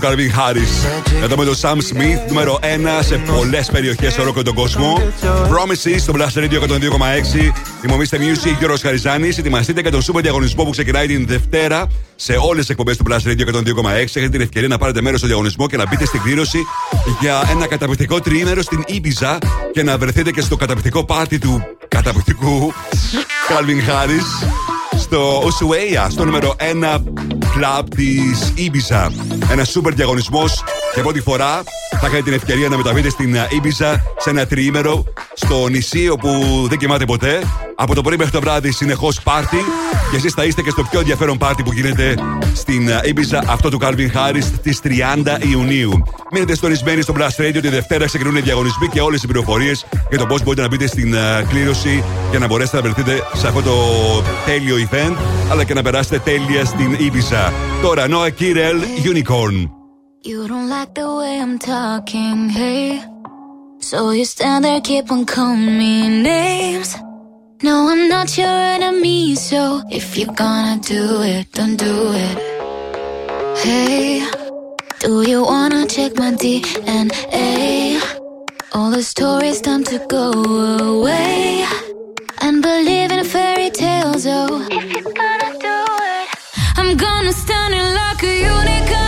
του Calvin Harris. Εδώ με τον Sam Smith, νούμερο 1 σε πολλές περιοχές σε όλο και τον κόσμο. Promises στο Blast Radio 102,6. Θυμομίστε Music, Γιώργος Χαριζάνης. Ετοιμαστείτε για τον super διαγωνισμό που ξεκινάει την Δευτέρα σε όλες τις εκπομπές του Blast Radio 102,6. Έχετε την ευκαιρία να πάρετε μέρος στο διαγωνισμό και να μπείτε στην κλήρωση για ένα καταπληκτικό τριήμερο στην Ibiza και να βρεθείτε και στο καταπληκτικό πάρτι του καταπληκτικού Calvin Harris στο Ushuaia, στο νούμερο 1 club της Ibiza. Ένας super διαγωνισμός και πρώτη φορά θα έχετε την ευκαιρία να μεταβείτε στην ε, Ibiza σε ένα τριήμερο στο νησί όπου δεν κοιμάται ποτέ. Από το πρωί μέχρι το βράδυ συνεχώς πάρτι και εσείς θα είστε και στο πιο ενδιαφέρον πάρτι που γίνεται στην ε, Ibiza, αυτό του Calvin Harris στις 30 Ιουνίου. Μείνετε στορισμένοι στο Blast Radio τη Δευτέρα ξεκινούν οι διαγωνισμοί και όλες οι πληροφορίες για το πώ μπορείτε να μπείτε στην ε, κλήρωση για να μπορέσετε να βρεθείτε σε αυτό το τέλειο event, αλλά και να περάσετε τέλεια στην Ibiza. Τώρα, Noah Kirel, Unicorn. You don't like the way I'm talking, hey. So you stand there, keep on calling me names. No, I'm not your enemy, so if you're gonna do it, don't do it. Hey, do you wanna check my DNA? All the stories time to go away and believe in fairy tales. Oh, if you're gonna do it, I'm gonna stand in like a unicorn.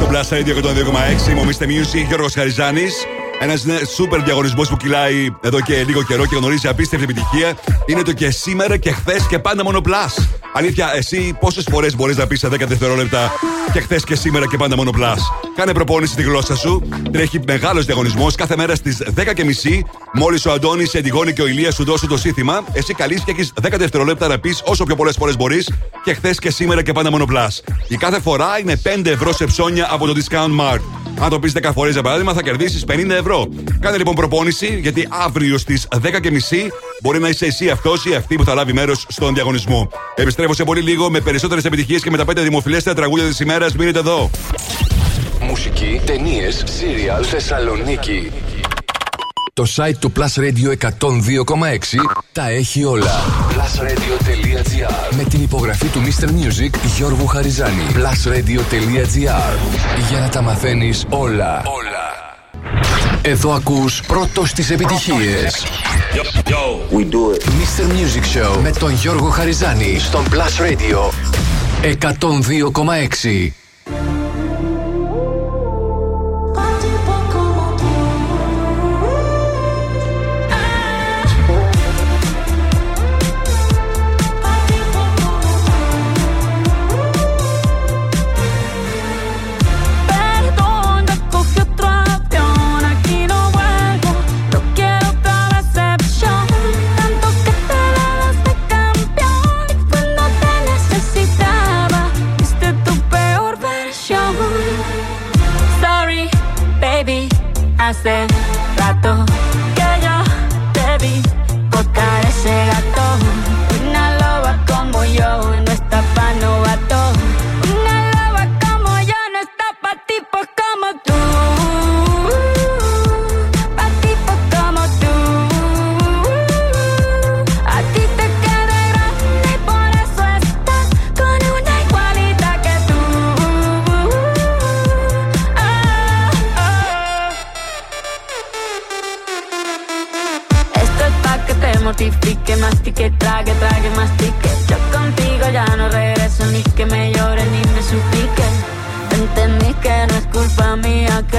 Στο Blast Radio 102,6. Είμαι ο Mr. Music, Γιώργος Χαριζάνης. Ένας σούπερ διαγωνισμός που κυλάει εδώ και λίγο καιρό και γνωρίζει απίστευτη επιτυχία. Είναι το και σήμερα και χθες και πάντα μόνο Plus. Αλήθεια, εσύ πόσες φορές μπορείς να πεις σε 10 δευτερόλεπτα και χθες και σήμερα και πάντα μόνο Plus. Κάνε προπόνηση στη γλώσσα σου. Τρέχει μεγάλος διαγωνισμός κάθε μέρα στις 10.30. Μόλις ο Αντώνης, η Αντιγόνη και ο Ηλίας σου δώσουν το σύνθημα, εσύ καλείς και έχεις 10 δευτερόλεπτα να πεις όσο πιο πολλές φορές μπορείς και χθες και σήμερα και πάντα μόνο Plus. Η κάθε φορά είναι 5 ευρώ σε ψώνια από το Discount Mart. Αν το πεις 10 φορές για παράδειγμα, θα κερδίσεις 50 ευρώ. Κάνε λοιπόν προπόνηση, γιατί αύριο στις 10.30 μπορεί να είσαι εσύ αυτός ή αυτή που θα λάβει μέρος στον διαγωνισμό. Επιστρέφω σε πολύ λίγο με περισσότερες επιτυχίες και με τα 5 δημοφιλέστερα τραγούδια της ημέρας. Μείνετε εδώ. Μουσική, ταινίες, σύριαλ, Θεσσαλονίκη. Το site του Plus Radio 102,6 τα έχει όλα. Plusradio.gr Με την υπογραφή του Mr. Music Γιώργου Χαριζάνη. Plusradio.gr Για να τα μαθαίνεις όλα. Όλα. Εδώ ακούς πρώτος τις επιτυχίες. We do it. Mr. Music Show με τον Γιώργο Χαριζάνη στον Plus Radio 102,6.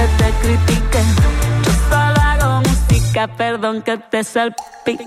Que te critique. Yo solo hago música, perdón que te salpique.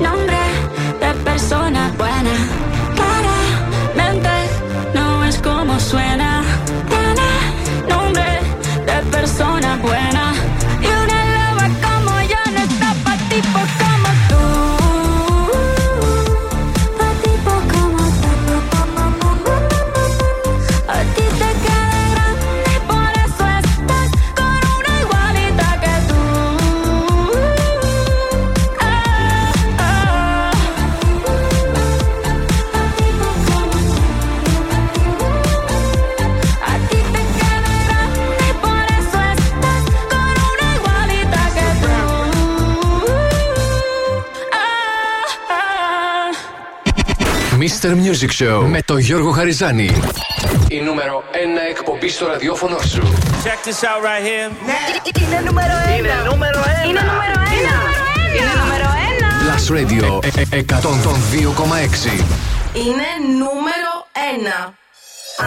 nombre de persona buena. Claramente no es como suena. Tiene nombre de persona buena. Mr. Music Show με τον Γιώργο Χαριζάνη. Η νούμερο 1 εκπομπή στο ραδιόφωνο σου. Check this out right here. Είναι νούμερο ένα. Είναι νούμερο ένα. Είναι νούμερο ένα. Είναι νούμερο ένα. Plus Radio ε- ε- 102,6. Είναι νούμερο ένα.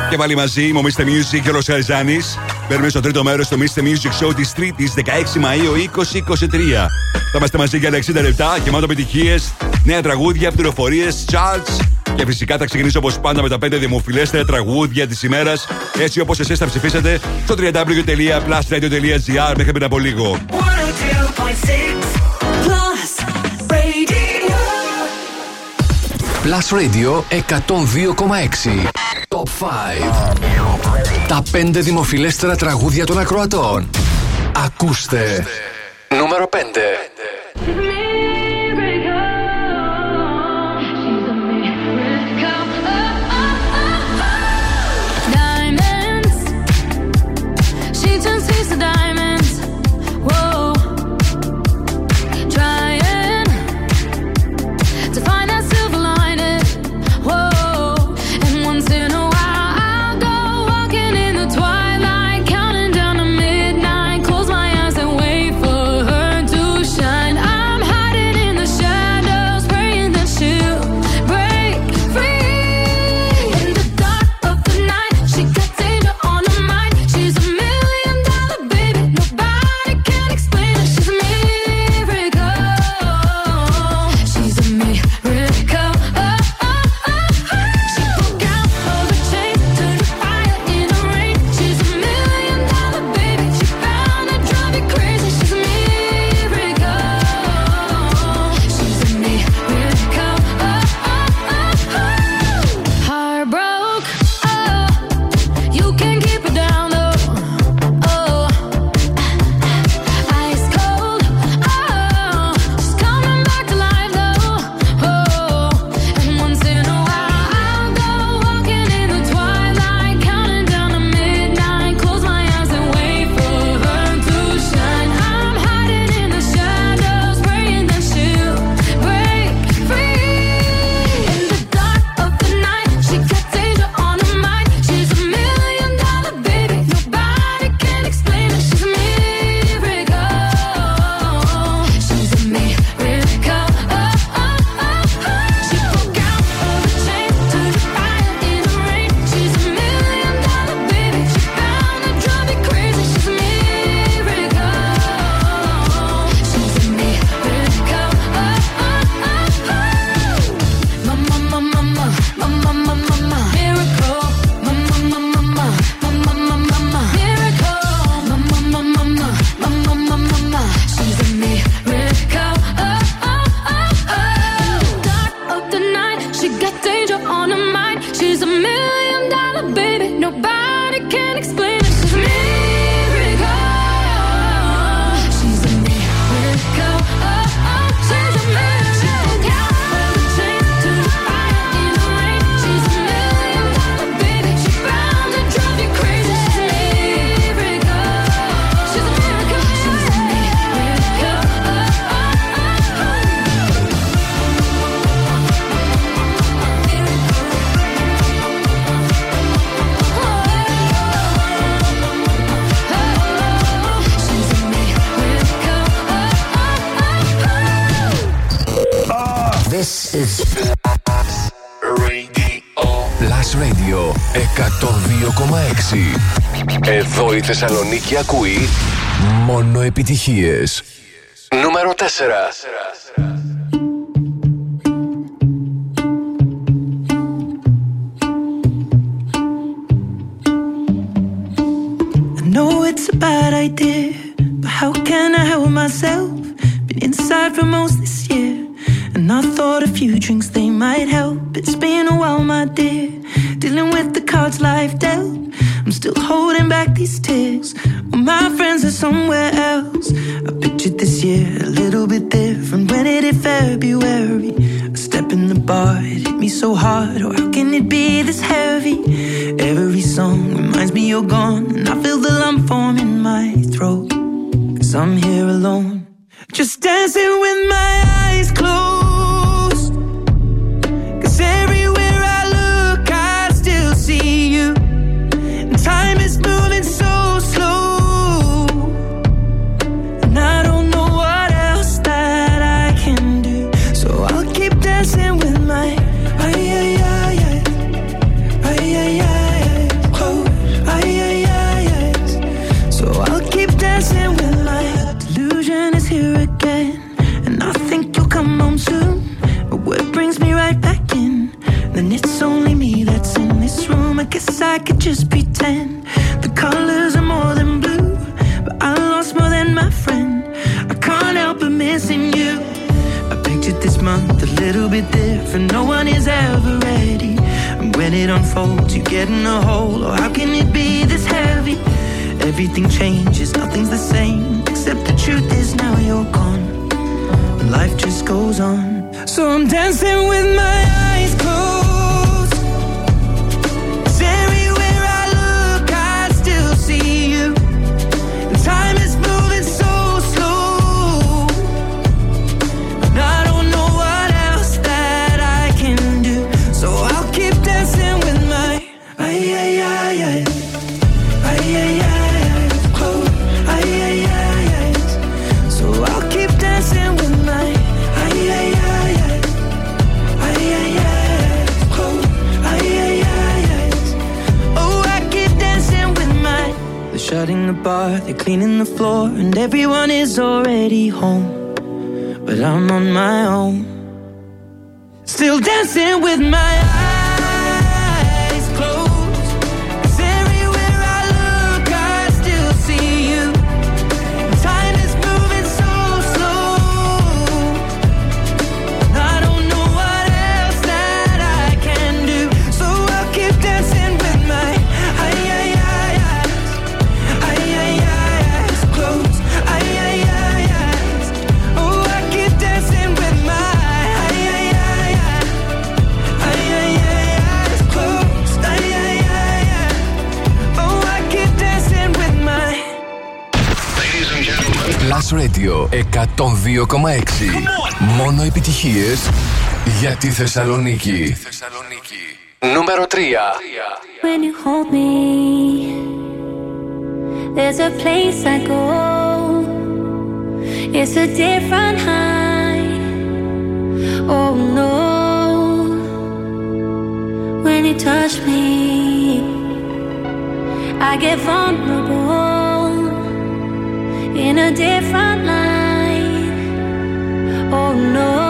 Και πάλι μαζί είμαι ο Mr. Music και ο Ρος Χαριζάνης. Μπαίνουμε στο τρίτο μέρος στο Mr. Music Show της Τρίτης 16 Μαου 2023. Θα είμαστε μαζί για 60 λεπτά, γεμάτο επιτυχίες, νέα τραγούδια, πληροφορίες, charts. Και φυσικά θα ξεκινήσω όπως πάντα με τα 5 δημοφιλέστερα τραγούδια της ημέρας, έτσι όπως εσείς θα ψηφίσετε στο www.plusradio.gr μέχρι πριν από λίγο. 102.6 Plus Radio. Plus Radio 102,6. Top 5. Τα 5 δημοφιλέστερα τραγούδια των ακροατών. Ακούστε. Νούμερο 5. Θεσσαλονίκη ακούει μόνο επιτυχίες. Νούμερο 4. Μόνο επιτυχίε για τη Θεσσαλονίκη. Νούμερο 3. When you hold me, there's a place I go. It's a different high. Oh no. When you touch me, I get vulnerable in a different know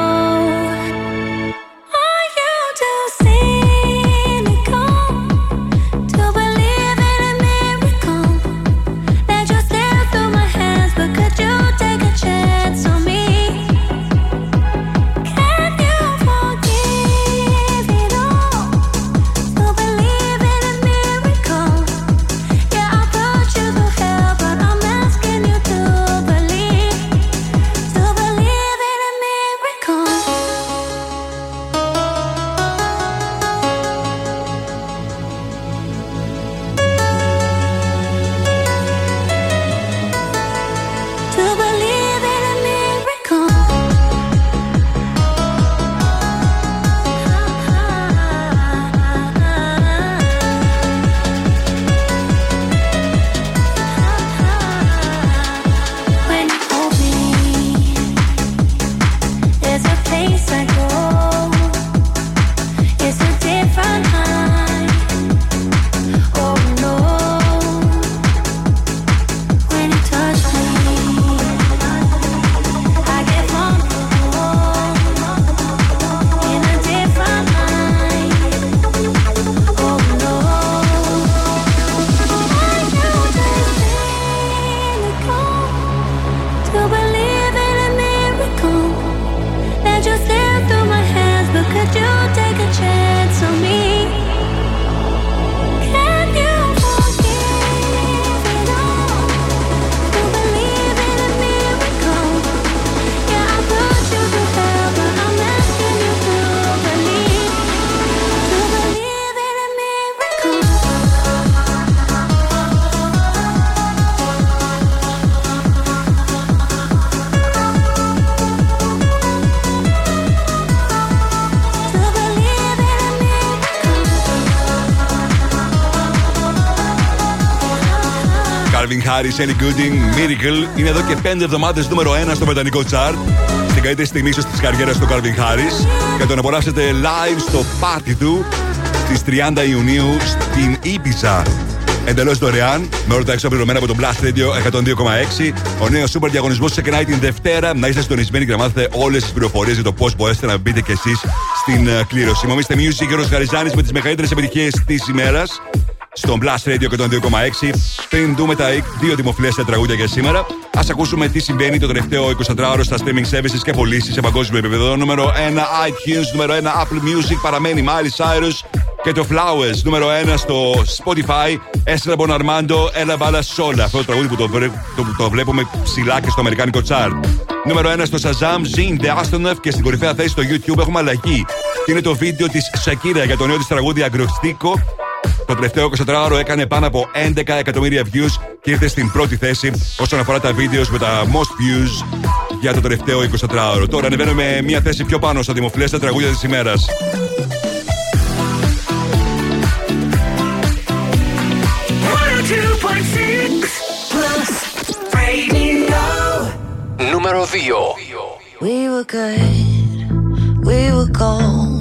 Calvin Harris, Ellie Gooding, Miracle. Είναι εδώ και 5 εβδομάδες νούμερο 1 στο Βρετανικό chart. Στην καλύτερη στιγμή ίσως της καριέρας του Calvin Harris. Και τον απολαύσετε live στο πάρτι του στις 30 Ιουνίου στην Ibiza. Εντελώς δωρεάν, με όλα τα έξω πληρωμένα από τον Blast Radio 102,6. Ο νέος σούπερ διαγωνισμός ξεκινάει την Δευτέρα. Να είστε συντονισμένοι και να μάθετε όλες τις πληροφορίες για το πώς μπορέσετε να μπείτε κι εσείς στην ε, κλήρωση. Μομίστε Music και ο Χαριζάνη με τις μεγαλύτερες επιτυχίες της ημέρας στον Blast Radio 102,6. Πριν δούμε τα δύο δημοφιλέστερα τραγούδια για σήμερα, ας ακούσουμε τι συμβαίνει το τελευταίο 24ωρο στα streaming services και πωλήσεις σε παγκόσμιο επίπεδο. Νούμερο 1 iTunes, νούμερο 1 Apple Music, παραμένει Miley Cyrus και το Flowers. Νούμερο 1 στο Spotify, Έστρα Bonarmando, Ella Bala Sola. Αυτό το τραγούδι που το, βρε- το, το βλέπουμε ψηλά και στο Αμερικάνικο chart. Νούμερο 1 στο Shazam, Zin, The Astronaut και στην κορυφαία θέση στο YouTube έχουμε αλλαγή. Και είναι το βίντεο της Shakira για το νέο της τραγούδι Αγκροστίκο το τελευταίο 24ωρο έκανε πάνω από 11 εκατομμύρια views και ήρθε στην πρώτη θέση όσον αφορά τα βίντεο με τα most views για το τελευταίο 24ωρο. Τώρα ανεβαίνουμε μία θέση πιο πάνω στα δημοφιλέστερα τραγούδια της ημέρας. 102.6 Plus Radio. Νούμερο 2. We were good, we were gold.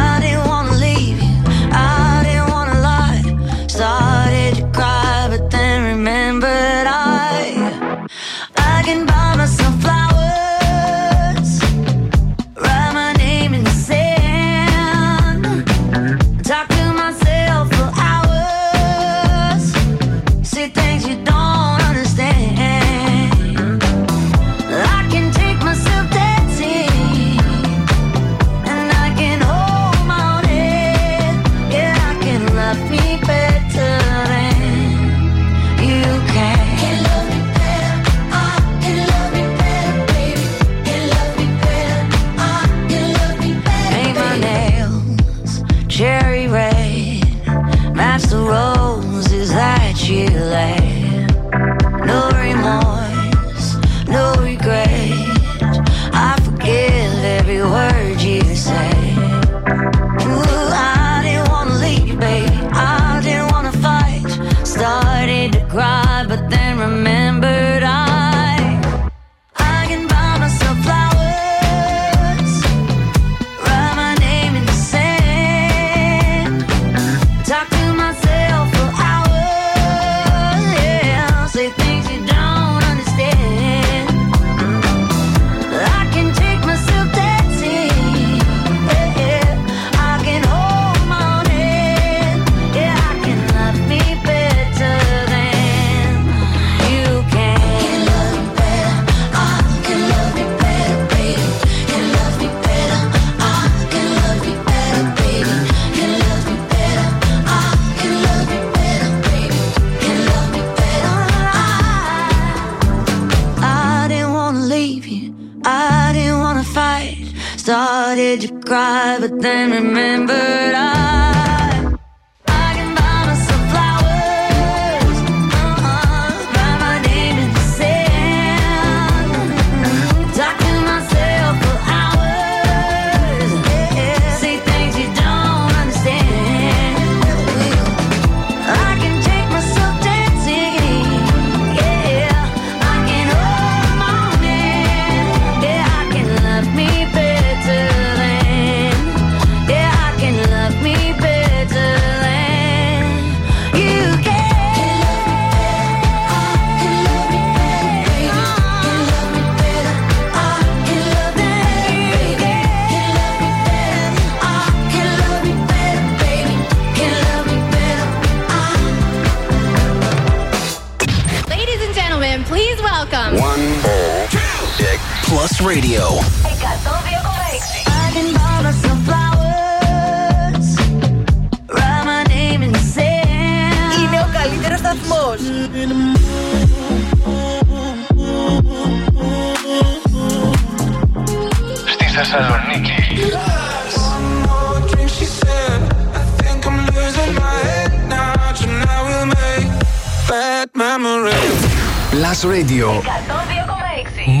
the sand. Είναι ο καλύτερος σταθμός. Στη Θεσσαλονίκη. One more drink, she said. I think I'm losing my head now. Tonight we'll make bad memories. Plus Radio. 102,6.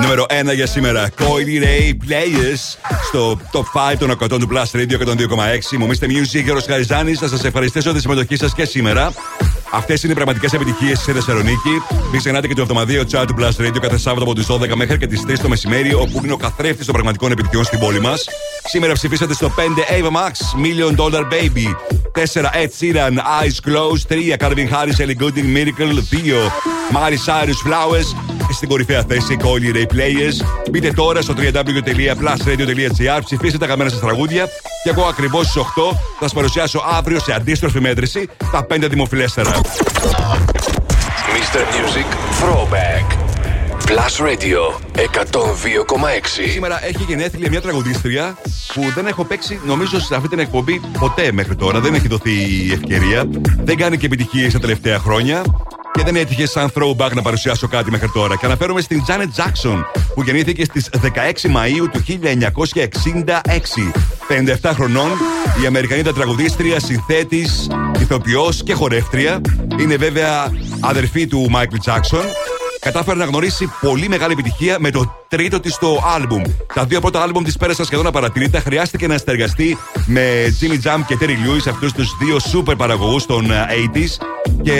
Νούμερο 1 για σήμερα. Coily Ray Players στο top 5 των 100 του Plus Radio 102,6. Μου Mr. Music και ο Ροσχαριζάνη. Θα σας ευχαριστήσω για τη συμμετοχή σας και σήμερα. Αυτές είναι οι πραγματικές επιτυχίες στη Θεσσαλονίκη. Μην ξεχνάτε και το εβδομαδιαίο chat του Plus Radio κάθε Σάββατο από τις 12 μέχρι και τις 3 το μεσημέρι, όπου είναι ο καθρέφτης των πραγματικών επιτυχιών στην πόλη μας. Σήμερα ψηφίσατε στο 5 Ava Max, Million Dollar Baby. 4 Ed Sheeran, Eyes Closed. 3 Calvin Harris, Ellie Goulding, Miracle. 2 Mari Cyrus Flowers. Και στην κορυφαία θέση Coily Ray Players. Μπείτε τώρα στο www.plusradio.gr, ψηφίστε τα καμένα σας τραγούδια και εγώ ακριβώς στις 8 θα σας παρουσιάσω αύριο σε αντίστροφη μέτρηση τα 5 δημοφιλέστερα. Mr. Music Throwback. Plus Radio 102,6. Σήμερα έχει γενέθλια μια τραγουδίστρια που δεν έχω παίξει νομίζω σε αυτή την εκπομπή ποτέ μέχρι τώρα. Δεν έχει δοθεί η ευκαιρία. Δεν κάνει και επιτυχίες τα τελευταία χρόνια. Και δεν έτυχε σαν throwback να παρουσιάσω κάτι μέχρι τώρα. Και αναφέρομαι στην Janet Jackson που γεννήθηκε στις 16 Μαΐου του 1966. 57 χρονών, η Αμερικανίδα τραγουδίστρια, συνθέτης, ηθοποιός και χορεύτρια. Είναι βέβαια αδερφή του Michael Jackson. Κατάφερε να γνωρίσει πολύ μεγάλη επιτυχία με το τρίτο της το άλμπουμ. Τα δύο πρώτα άλμπουμ της πέρασαν σχεδόν απαρατηρήτα. Χρειάστηκε να συνεργαστεί με Jimmy Jam και Terry Lewis, αυτούς τους δύο σούπερ παραγωγούς των ε, 80s. Και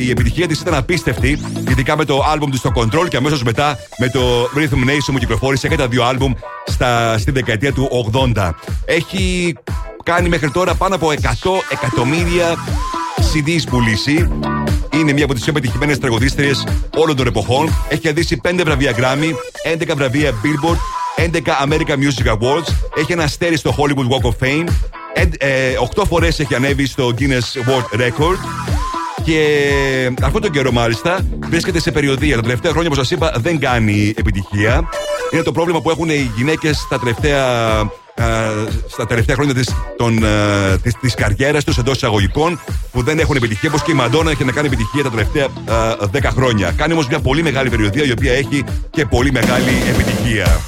η επιτυχία της ήταν απίστευτη, ειδικά με το άλμπουμ του στο Control και αμέσως μετά με το Rhythm Nation που κυκλοφόρησε και τα δύο άλμπουμ στα, στην δεκαετία του 80. Έχει κάνει μέχρι τώρα πάνω από 100 εκατομμύρια CDs πουλήσει. Είναι μία από τις πιο πετυχημένες τραγουδίστριες όλων των εποχών. Έχει κερδίσει 5 βραβεία Grammy, 11 βραβεία Billboard, 11 American Music Awards. Έχει ένα αστέρι στο Hollywood Walk of Fame. 8 φορές έχει ανέβει στο Guinness World Record. Και αυτόν τον καιρό, μάλιστα, βρίσκεται σε περιοδία. Τα τελευταία χρόνια, όπως σας είπα, δεν κάνει επιτυχία. Είναι το πρόβλημα που έχουν οι γυναίκες τα τελευταία ε, στα τελευταία χρόνια της, των, ε, της, της καριέρας τους εντός εισαγωγικών που δεν έχουν επιτυχία όπως και η Μαντόνα έχει να κάνει επιτυχία τα τελευταία ε, 10 χρόνια. Κάνει όμως μια πολύ μεγάλη περιοδία η οποία έχει και πολύ μεγάλη επιτυχία.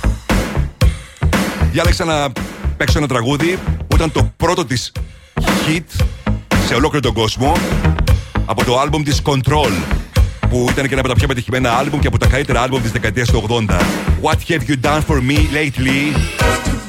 Διάλεξα να παίξω ένα τραγούδι που ήταν το πρώτο της hit σε ολόκληρο τον κόσμο από το άλμπουμ της Control που ήταν και ένα από τα πιο πετυχημένα άλμπουμ και από τα καλύτερα άλμπουμ της δεκαετίας του 80. What have you done for me lately?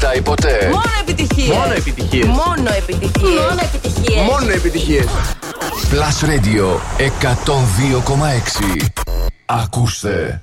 Σταματάει ποτέ. Μόνο επιτυχίες. Μόνο επιτυχίες. Μόνο επιτυχίες. Μόνο επιτυχίες. Μόνο επιτυχίες. Plus Radio 102,6. Ακούστε.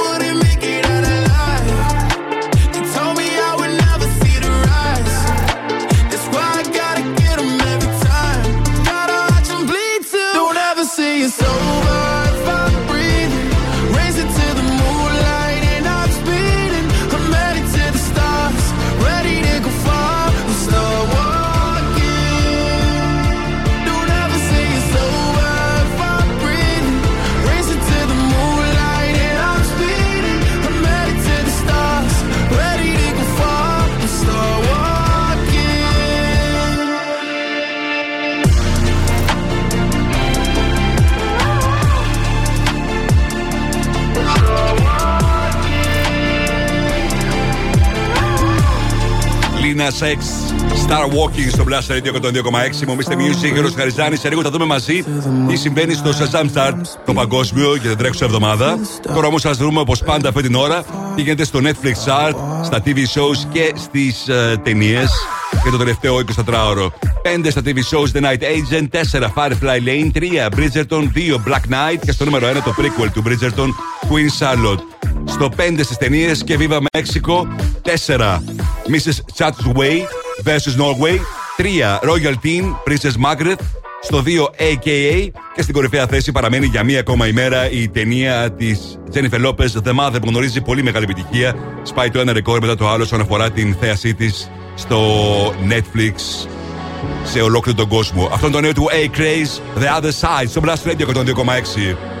Lina Sex. Star Walking στο Blast Radio 102,6. Μου Mr. Music, Γιώργος Χαριζάνης. Σε λίγο θα δούμε μαζί τι συμβαίνει στο Shazam Start, το παγκόσμιο και την τρέχουσα εβδομάδα. Τώρα όμως θα δούμε όπως πάντα αυτή την ώρα τι γίνεται στο Netflix Chart, στα TV shows και στις uh, ταινίες για το τελευταίο 24ωρο. 5 στα TV shows The Night Agent, 4 Firefly Lane, 3 Bridgerton, 2 Black Knight και στο νούμερο 1 το prequel του Bridgerton Queen Charlotte. Στο 5 στις ταινίες και Viva Mexico, 4 Mrs. Chatway vs. Norway, 3 Royal Teen Princess Margaret, στο 2 AKA και στην κορυφαία θέση παραμένει για μία ακόμα ημέρα η ταινία της Jennifer Lopez The Mother που γνωρίζει πολύ μεγάλη επιτυχία. Σπάει το ένα ρεκόρ μετά το άλλο όσον αφορά την θέασή της στο Netflix σε ολόκληρο τον κόσμο. Αυτό είναι το νέο του A Craze The Other Side στο Blast Radio 102,6.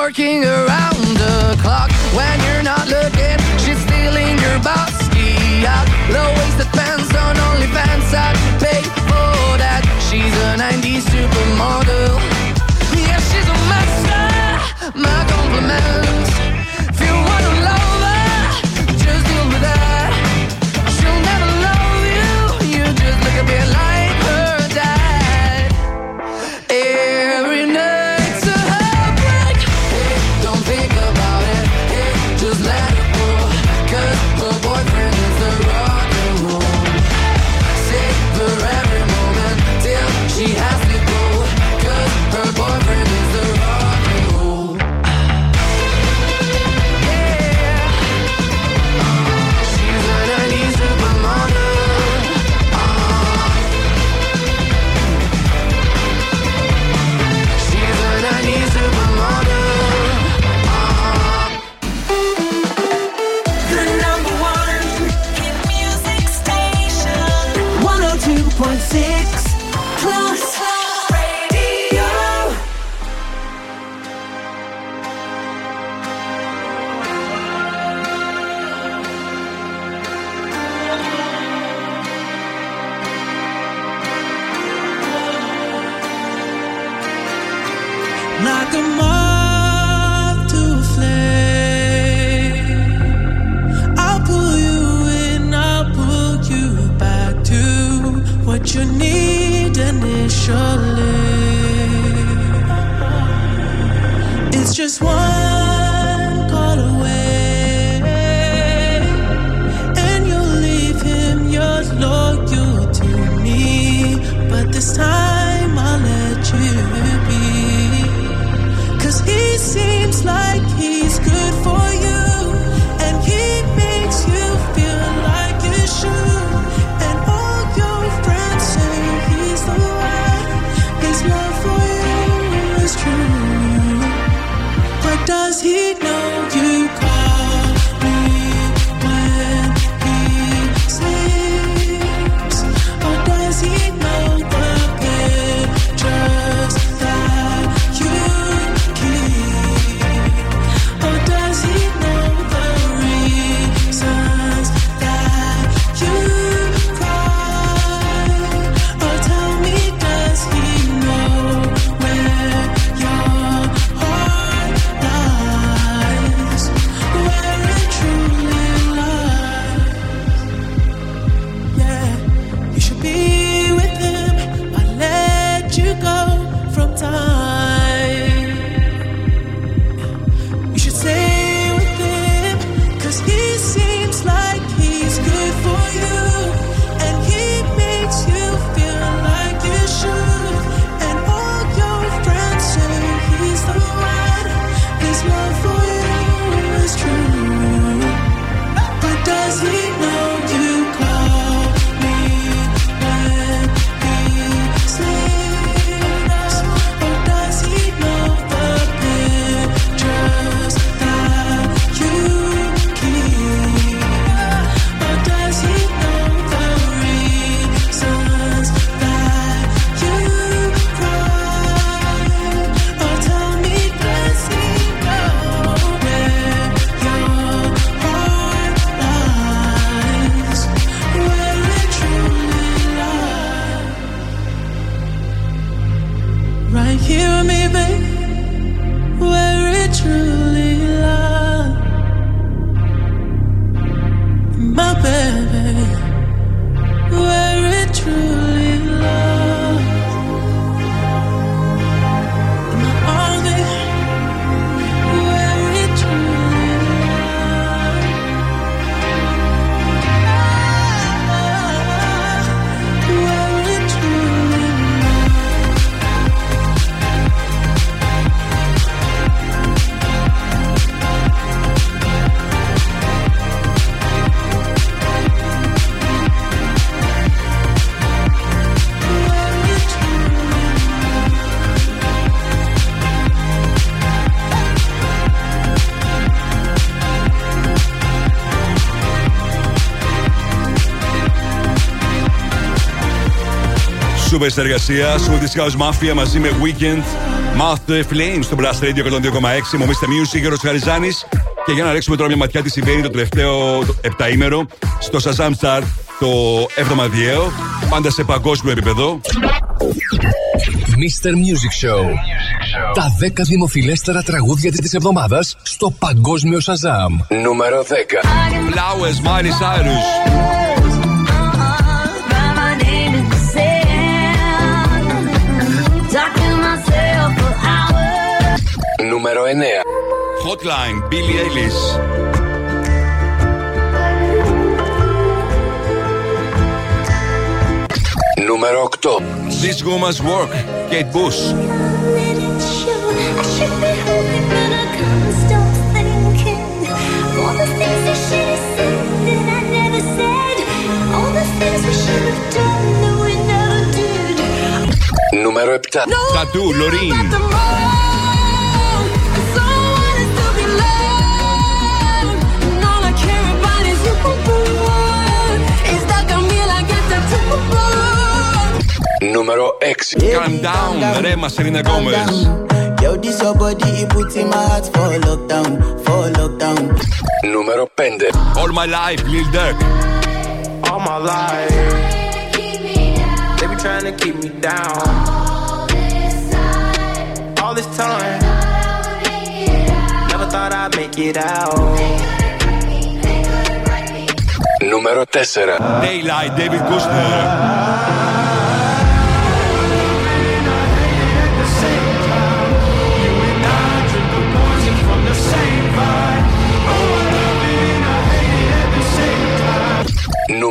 working around the clock when you're not looking. She's stealing your bossy out. Low waisted pants on OnlyFans. I pay for that. She's a 90s supermodel. Super συνεργασία. Smoothie House Mafia μαζί με Weekend. Mouth the Flames στο Blast Radio 102,6. Μομίστε Music, Γιώργος Χαριζάνης. Και για να ρίξουμε τώρα μια ματιά τι συμβαίνει το τελευταίο επταήμερο στο Shazam Start το εβδομαδιαίο. Πάντα σε παγκόσμιο επίπεδο. Mr. Music Show. Τα 10 δημοφιλέστερα τραγούδια της εβδομάδας στο παγκόσμιο Shazam. Νούμερο 10. Flowers, Miley Cyrus. Νούμερο 9. Hotline, Billie Eilish. Νούμερο 8. This Woman's Work, Kate Bush. Νούμερο 7. Tattoo, Loreen. Νούμερο 6. Calm down, Ρέμα Σελίνα Γκόμες. Yo, this your body, it puts in my heart for lockdown, for lockdown. Νούμερο 5. All my life, Lil Durk. all my life. They be trying to keep me down. All this time. Never thought I'd make it out. Νούμερο 4. Daylight, David Kushner.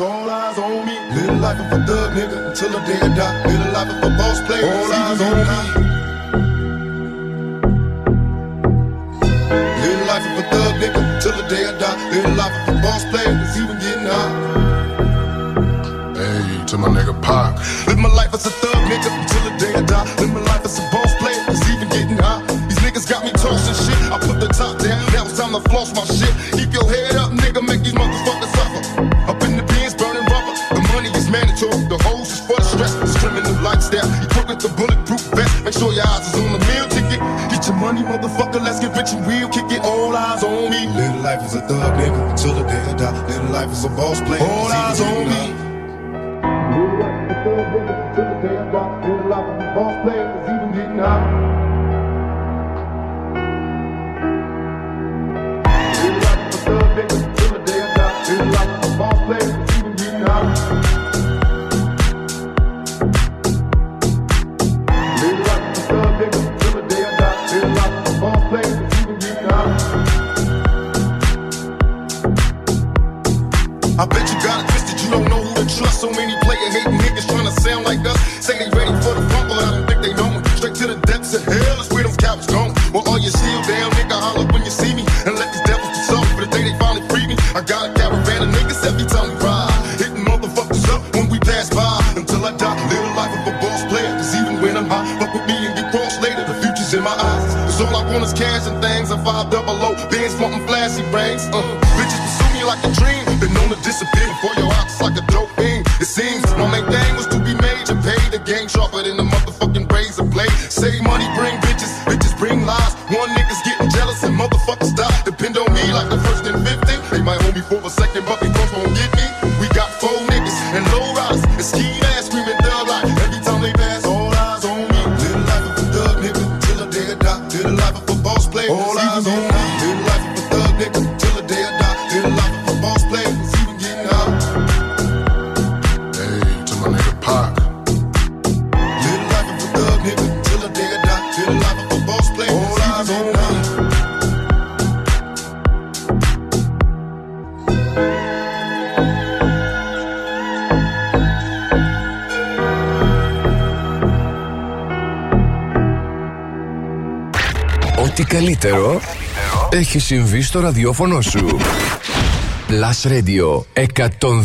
All eyes on me. Little life of a thug nigga until the day I die. Little life of a boss player. All eyes on me. Little life of a thug nigga till the day I die. Little life of a boss player. It's even getting high. Hey, to my nigga Pac. Live my life as a thug nigga until the day I die. Live my life as a boss player. It's even getting high. These niggas got me tossing shit. I put the top down. Now it's time to floss my shit. Keep your head up, motherfucker. Let's get rich and real. Kick it. All eyes on me. Little life is a thug nigga until the day I die. Little life is a boss player. All eyes on me. Little life is a boss player. It's even getting high. So many Ό,τι καλύτερο έχει συμβεί στο ραδιοφωνό σου. Λάσιο, εκατό τον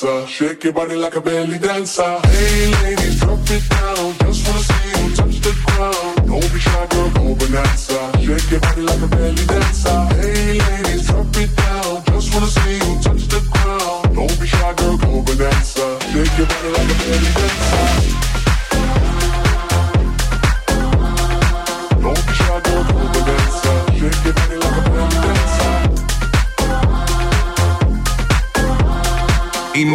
Bonanza. Shake your body like a belly dancer. Hey ladies, drop it down.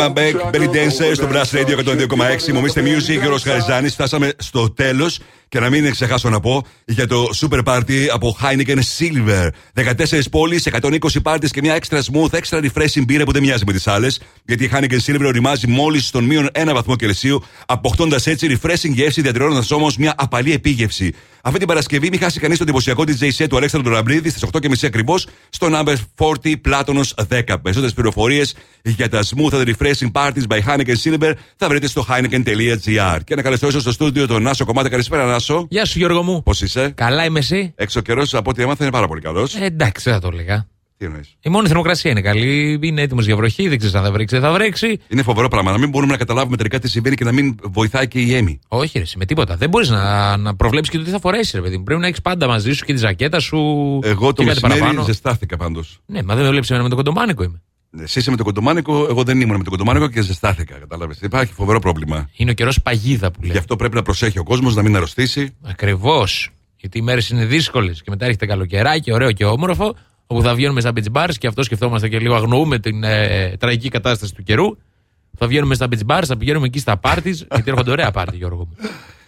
Είμαι Μπέκ, Belly Dancer στο Brass Radio 102,6. Μομίστε Music, Γιώργος Χαριζάνης. Φτάσαμε στο τέλος και να μην ξεχάσω να πω για το Super Party από Heineken Silver. 14 πόλεις, 120 parties και μια extra smooth, extra refreshing μπύρα που δεν μοιάζει με τις άλλες. Γιατί η Heineken Silver οριμάζει μόλις στον μείον 1 βαθμό Κελσίου, αποκτώντας έτσι refreshing γεύση, διατηρώνοντας όμως μια απαλή επίγευση. Αυτή την Παρασκευή μην χάσει κανείς το εντυπωσιακό DJ set του Αλέξανδρου Ραμπρίδη στις 8.30 ακριβώς στο number 40 Πλάτονο 10. Περισσότερες πληροφορίες για τα smooth and refreshing parties by Heineken Silver θα βρείτε στο heineken.gr. Και να καλωσορίσω στο στούντιο τον Νάσο Κομμάτα. Καλησπέρα, Νάσο. Γεια σου, Γιώργο μου. Πώς είσαι; Καλά είμαι εσύ; Έξω καιρός από ό,τι έμαθα είναι πάρα πολύ καλός. Ε, εντάξει, δεν θα το έλεγα. Τι εννοείς; Η μόνη θερμοκρασία είναι καλή. Είναι έτοιμος για βροχή. Δεν ξέρεις αν θα βρέξει. Δεν θα βρέξει. Είναι φοβερό πράγμα. Να μην μπορούμε να καταλάβουμε τελικά τι συμβαίνει και να μην βοηθάει και η έμη. Όχι, ρε, με τίποτα. Δεν μπορείς να, να προβλέψεις και το τι θα φορέσεις, ρε παιδί μου. Πρέπει να έχεις πάντα μαζί σου και τη ζακέτα σου. Εγώ το και κάτι μεσημέρι παραπάνω. ζεστάθηκα πάντως. Ναι, μα δεν με βλέπεις εμένα με τον κοντομάνικο είμαι. Εσύ είσαι με τον κοντομάνικο, εγώ δεν ήμουν με τον κοντομάνικο και ζεστάθηκα. Κατάλαβες. Υπάρχει φοβερό πρόβλημα. Είναι ο καιρός παγίδα που λέει. Γι' αυτό πρέπει να προσέχει ο κόσμος να μην αρρωστήσει. Ακριβώς. Γιατί οι μέρες είναι δύσκολες και μετά έρχεται καλοκαιράκι, ωραίο και όμορφο, όπου θα βγαίνουμε στα beach bars και αυτό σκεφτόμαστε και λίγο αγνοούμε την ε, τραγική κατάσταση του καιρού. Θα βγαίνουμε στα beach bars, θα πηγαίνουμε εκεί στα parties, γιατί έρχονται ωραία πάρτι, Γιώργο μου.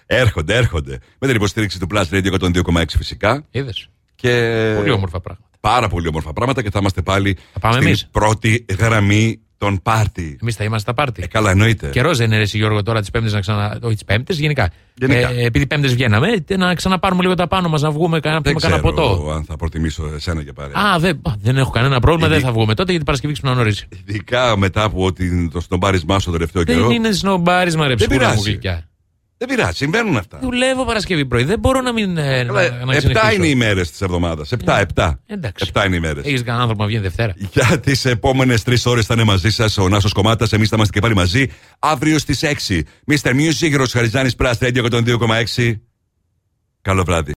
Έρχονται, έρχονται. Με την υποστήριξη του Plus Radio 102,6 φυσικά. Είδες. Και... Πολύ όμορφα πράγματα. Πάρα πολύ όμορφα πράγματα και θα είμαστε πάλι πάμε στην εμείς. πρώτη γραμμή των πάρτι. Εμείς θα είμαστε στα πάρτι. Ε, καλά, εννοείται. Καιρός δεν είναι ρε, εσύ, Γιώργο τώρα τις Πέμπτες να ξανα. Όχι τις Πέμπτες, γενικά. Γενικά. Ε, επειδή Πέμπτες βγαίναμε, ε, να ξαναπάρουμε λίγο τα πάνω μας να βγούμε να Δεν πιούμε κανένα ξέρω ποτό. αν θα προτιμήσω εσένα για πάρε. Α, δεν, α, δεν έχω κανένα πρόβλημα, Ειδι- δεν θα βγούμε τότε γιατί Παρασκευή ξυπνάω νωρί. Ειδικά μετά από την, το σνομπάρισμά σου το τελευταίο καιρό. Δεν είναι σνομπάρισμα, ρε Δεν Δεν πειράζει, συμβαίνουν αυτά. Δουλεύω Παρασκευή πρωί. Δεν μπορώ να μην. Ε, να, να Επτά ξενυχτήσω. είναι οι μέρε της εβδομάδας. Επτά, επτά. Εντάξει. Επτά είναι οι μέρε. Έχεις κανένα άνθρωπο να βγαίνει Δευτέρα. Για τις επόμενες τρεις ώρες θα είναι μαζί σας ο Νάσος Κομμάτας. Εμείς θα είμαστε και πάλι μαζί αύριο στις 6. Mr. Music, Ρο Χαριζάνη Plus Radio 102,6. Καλό βράδυ.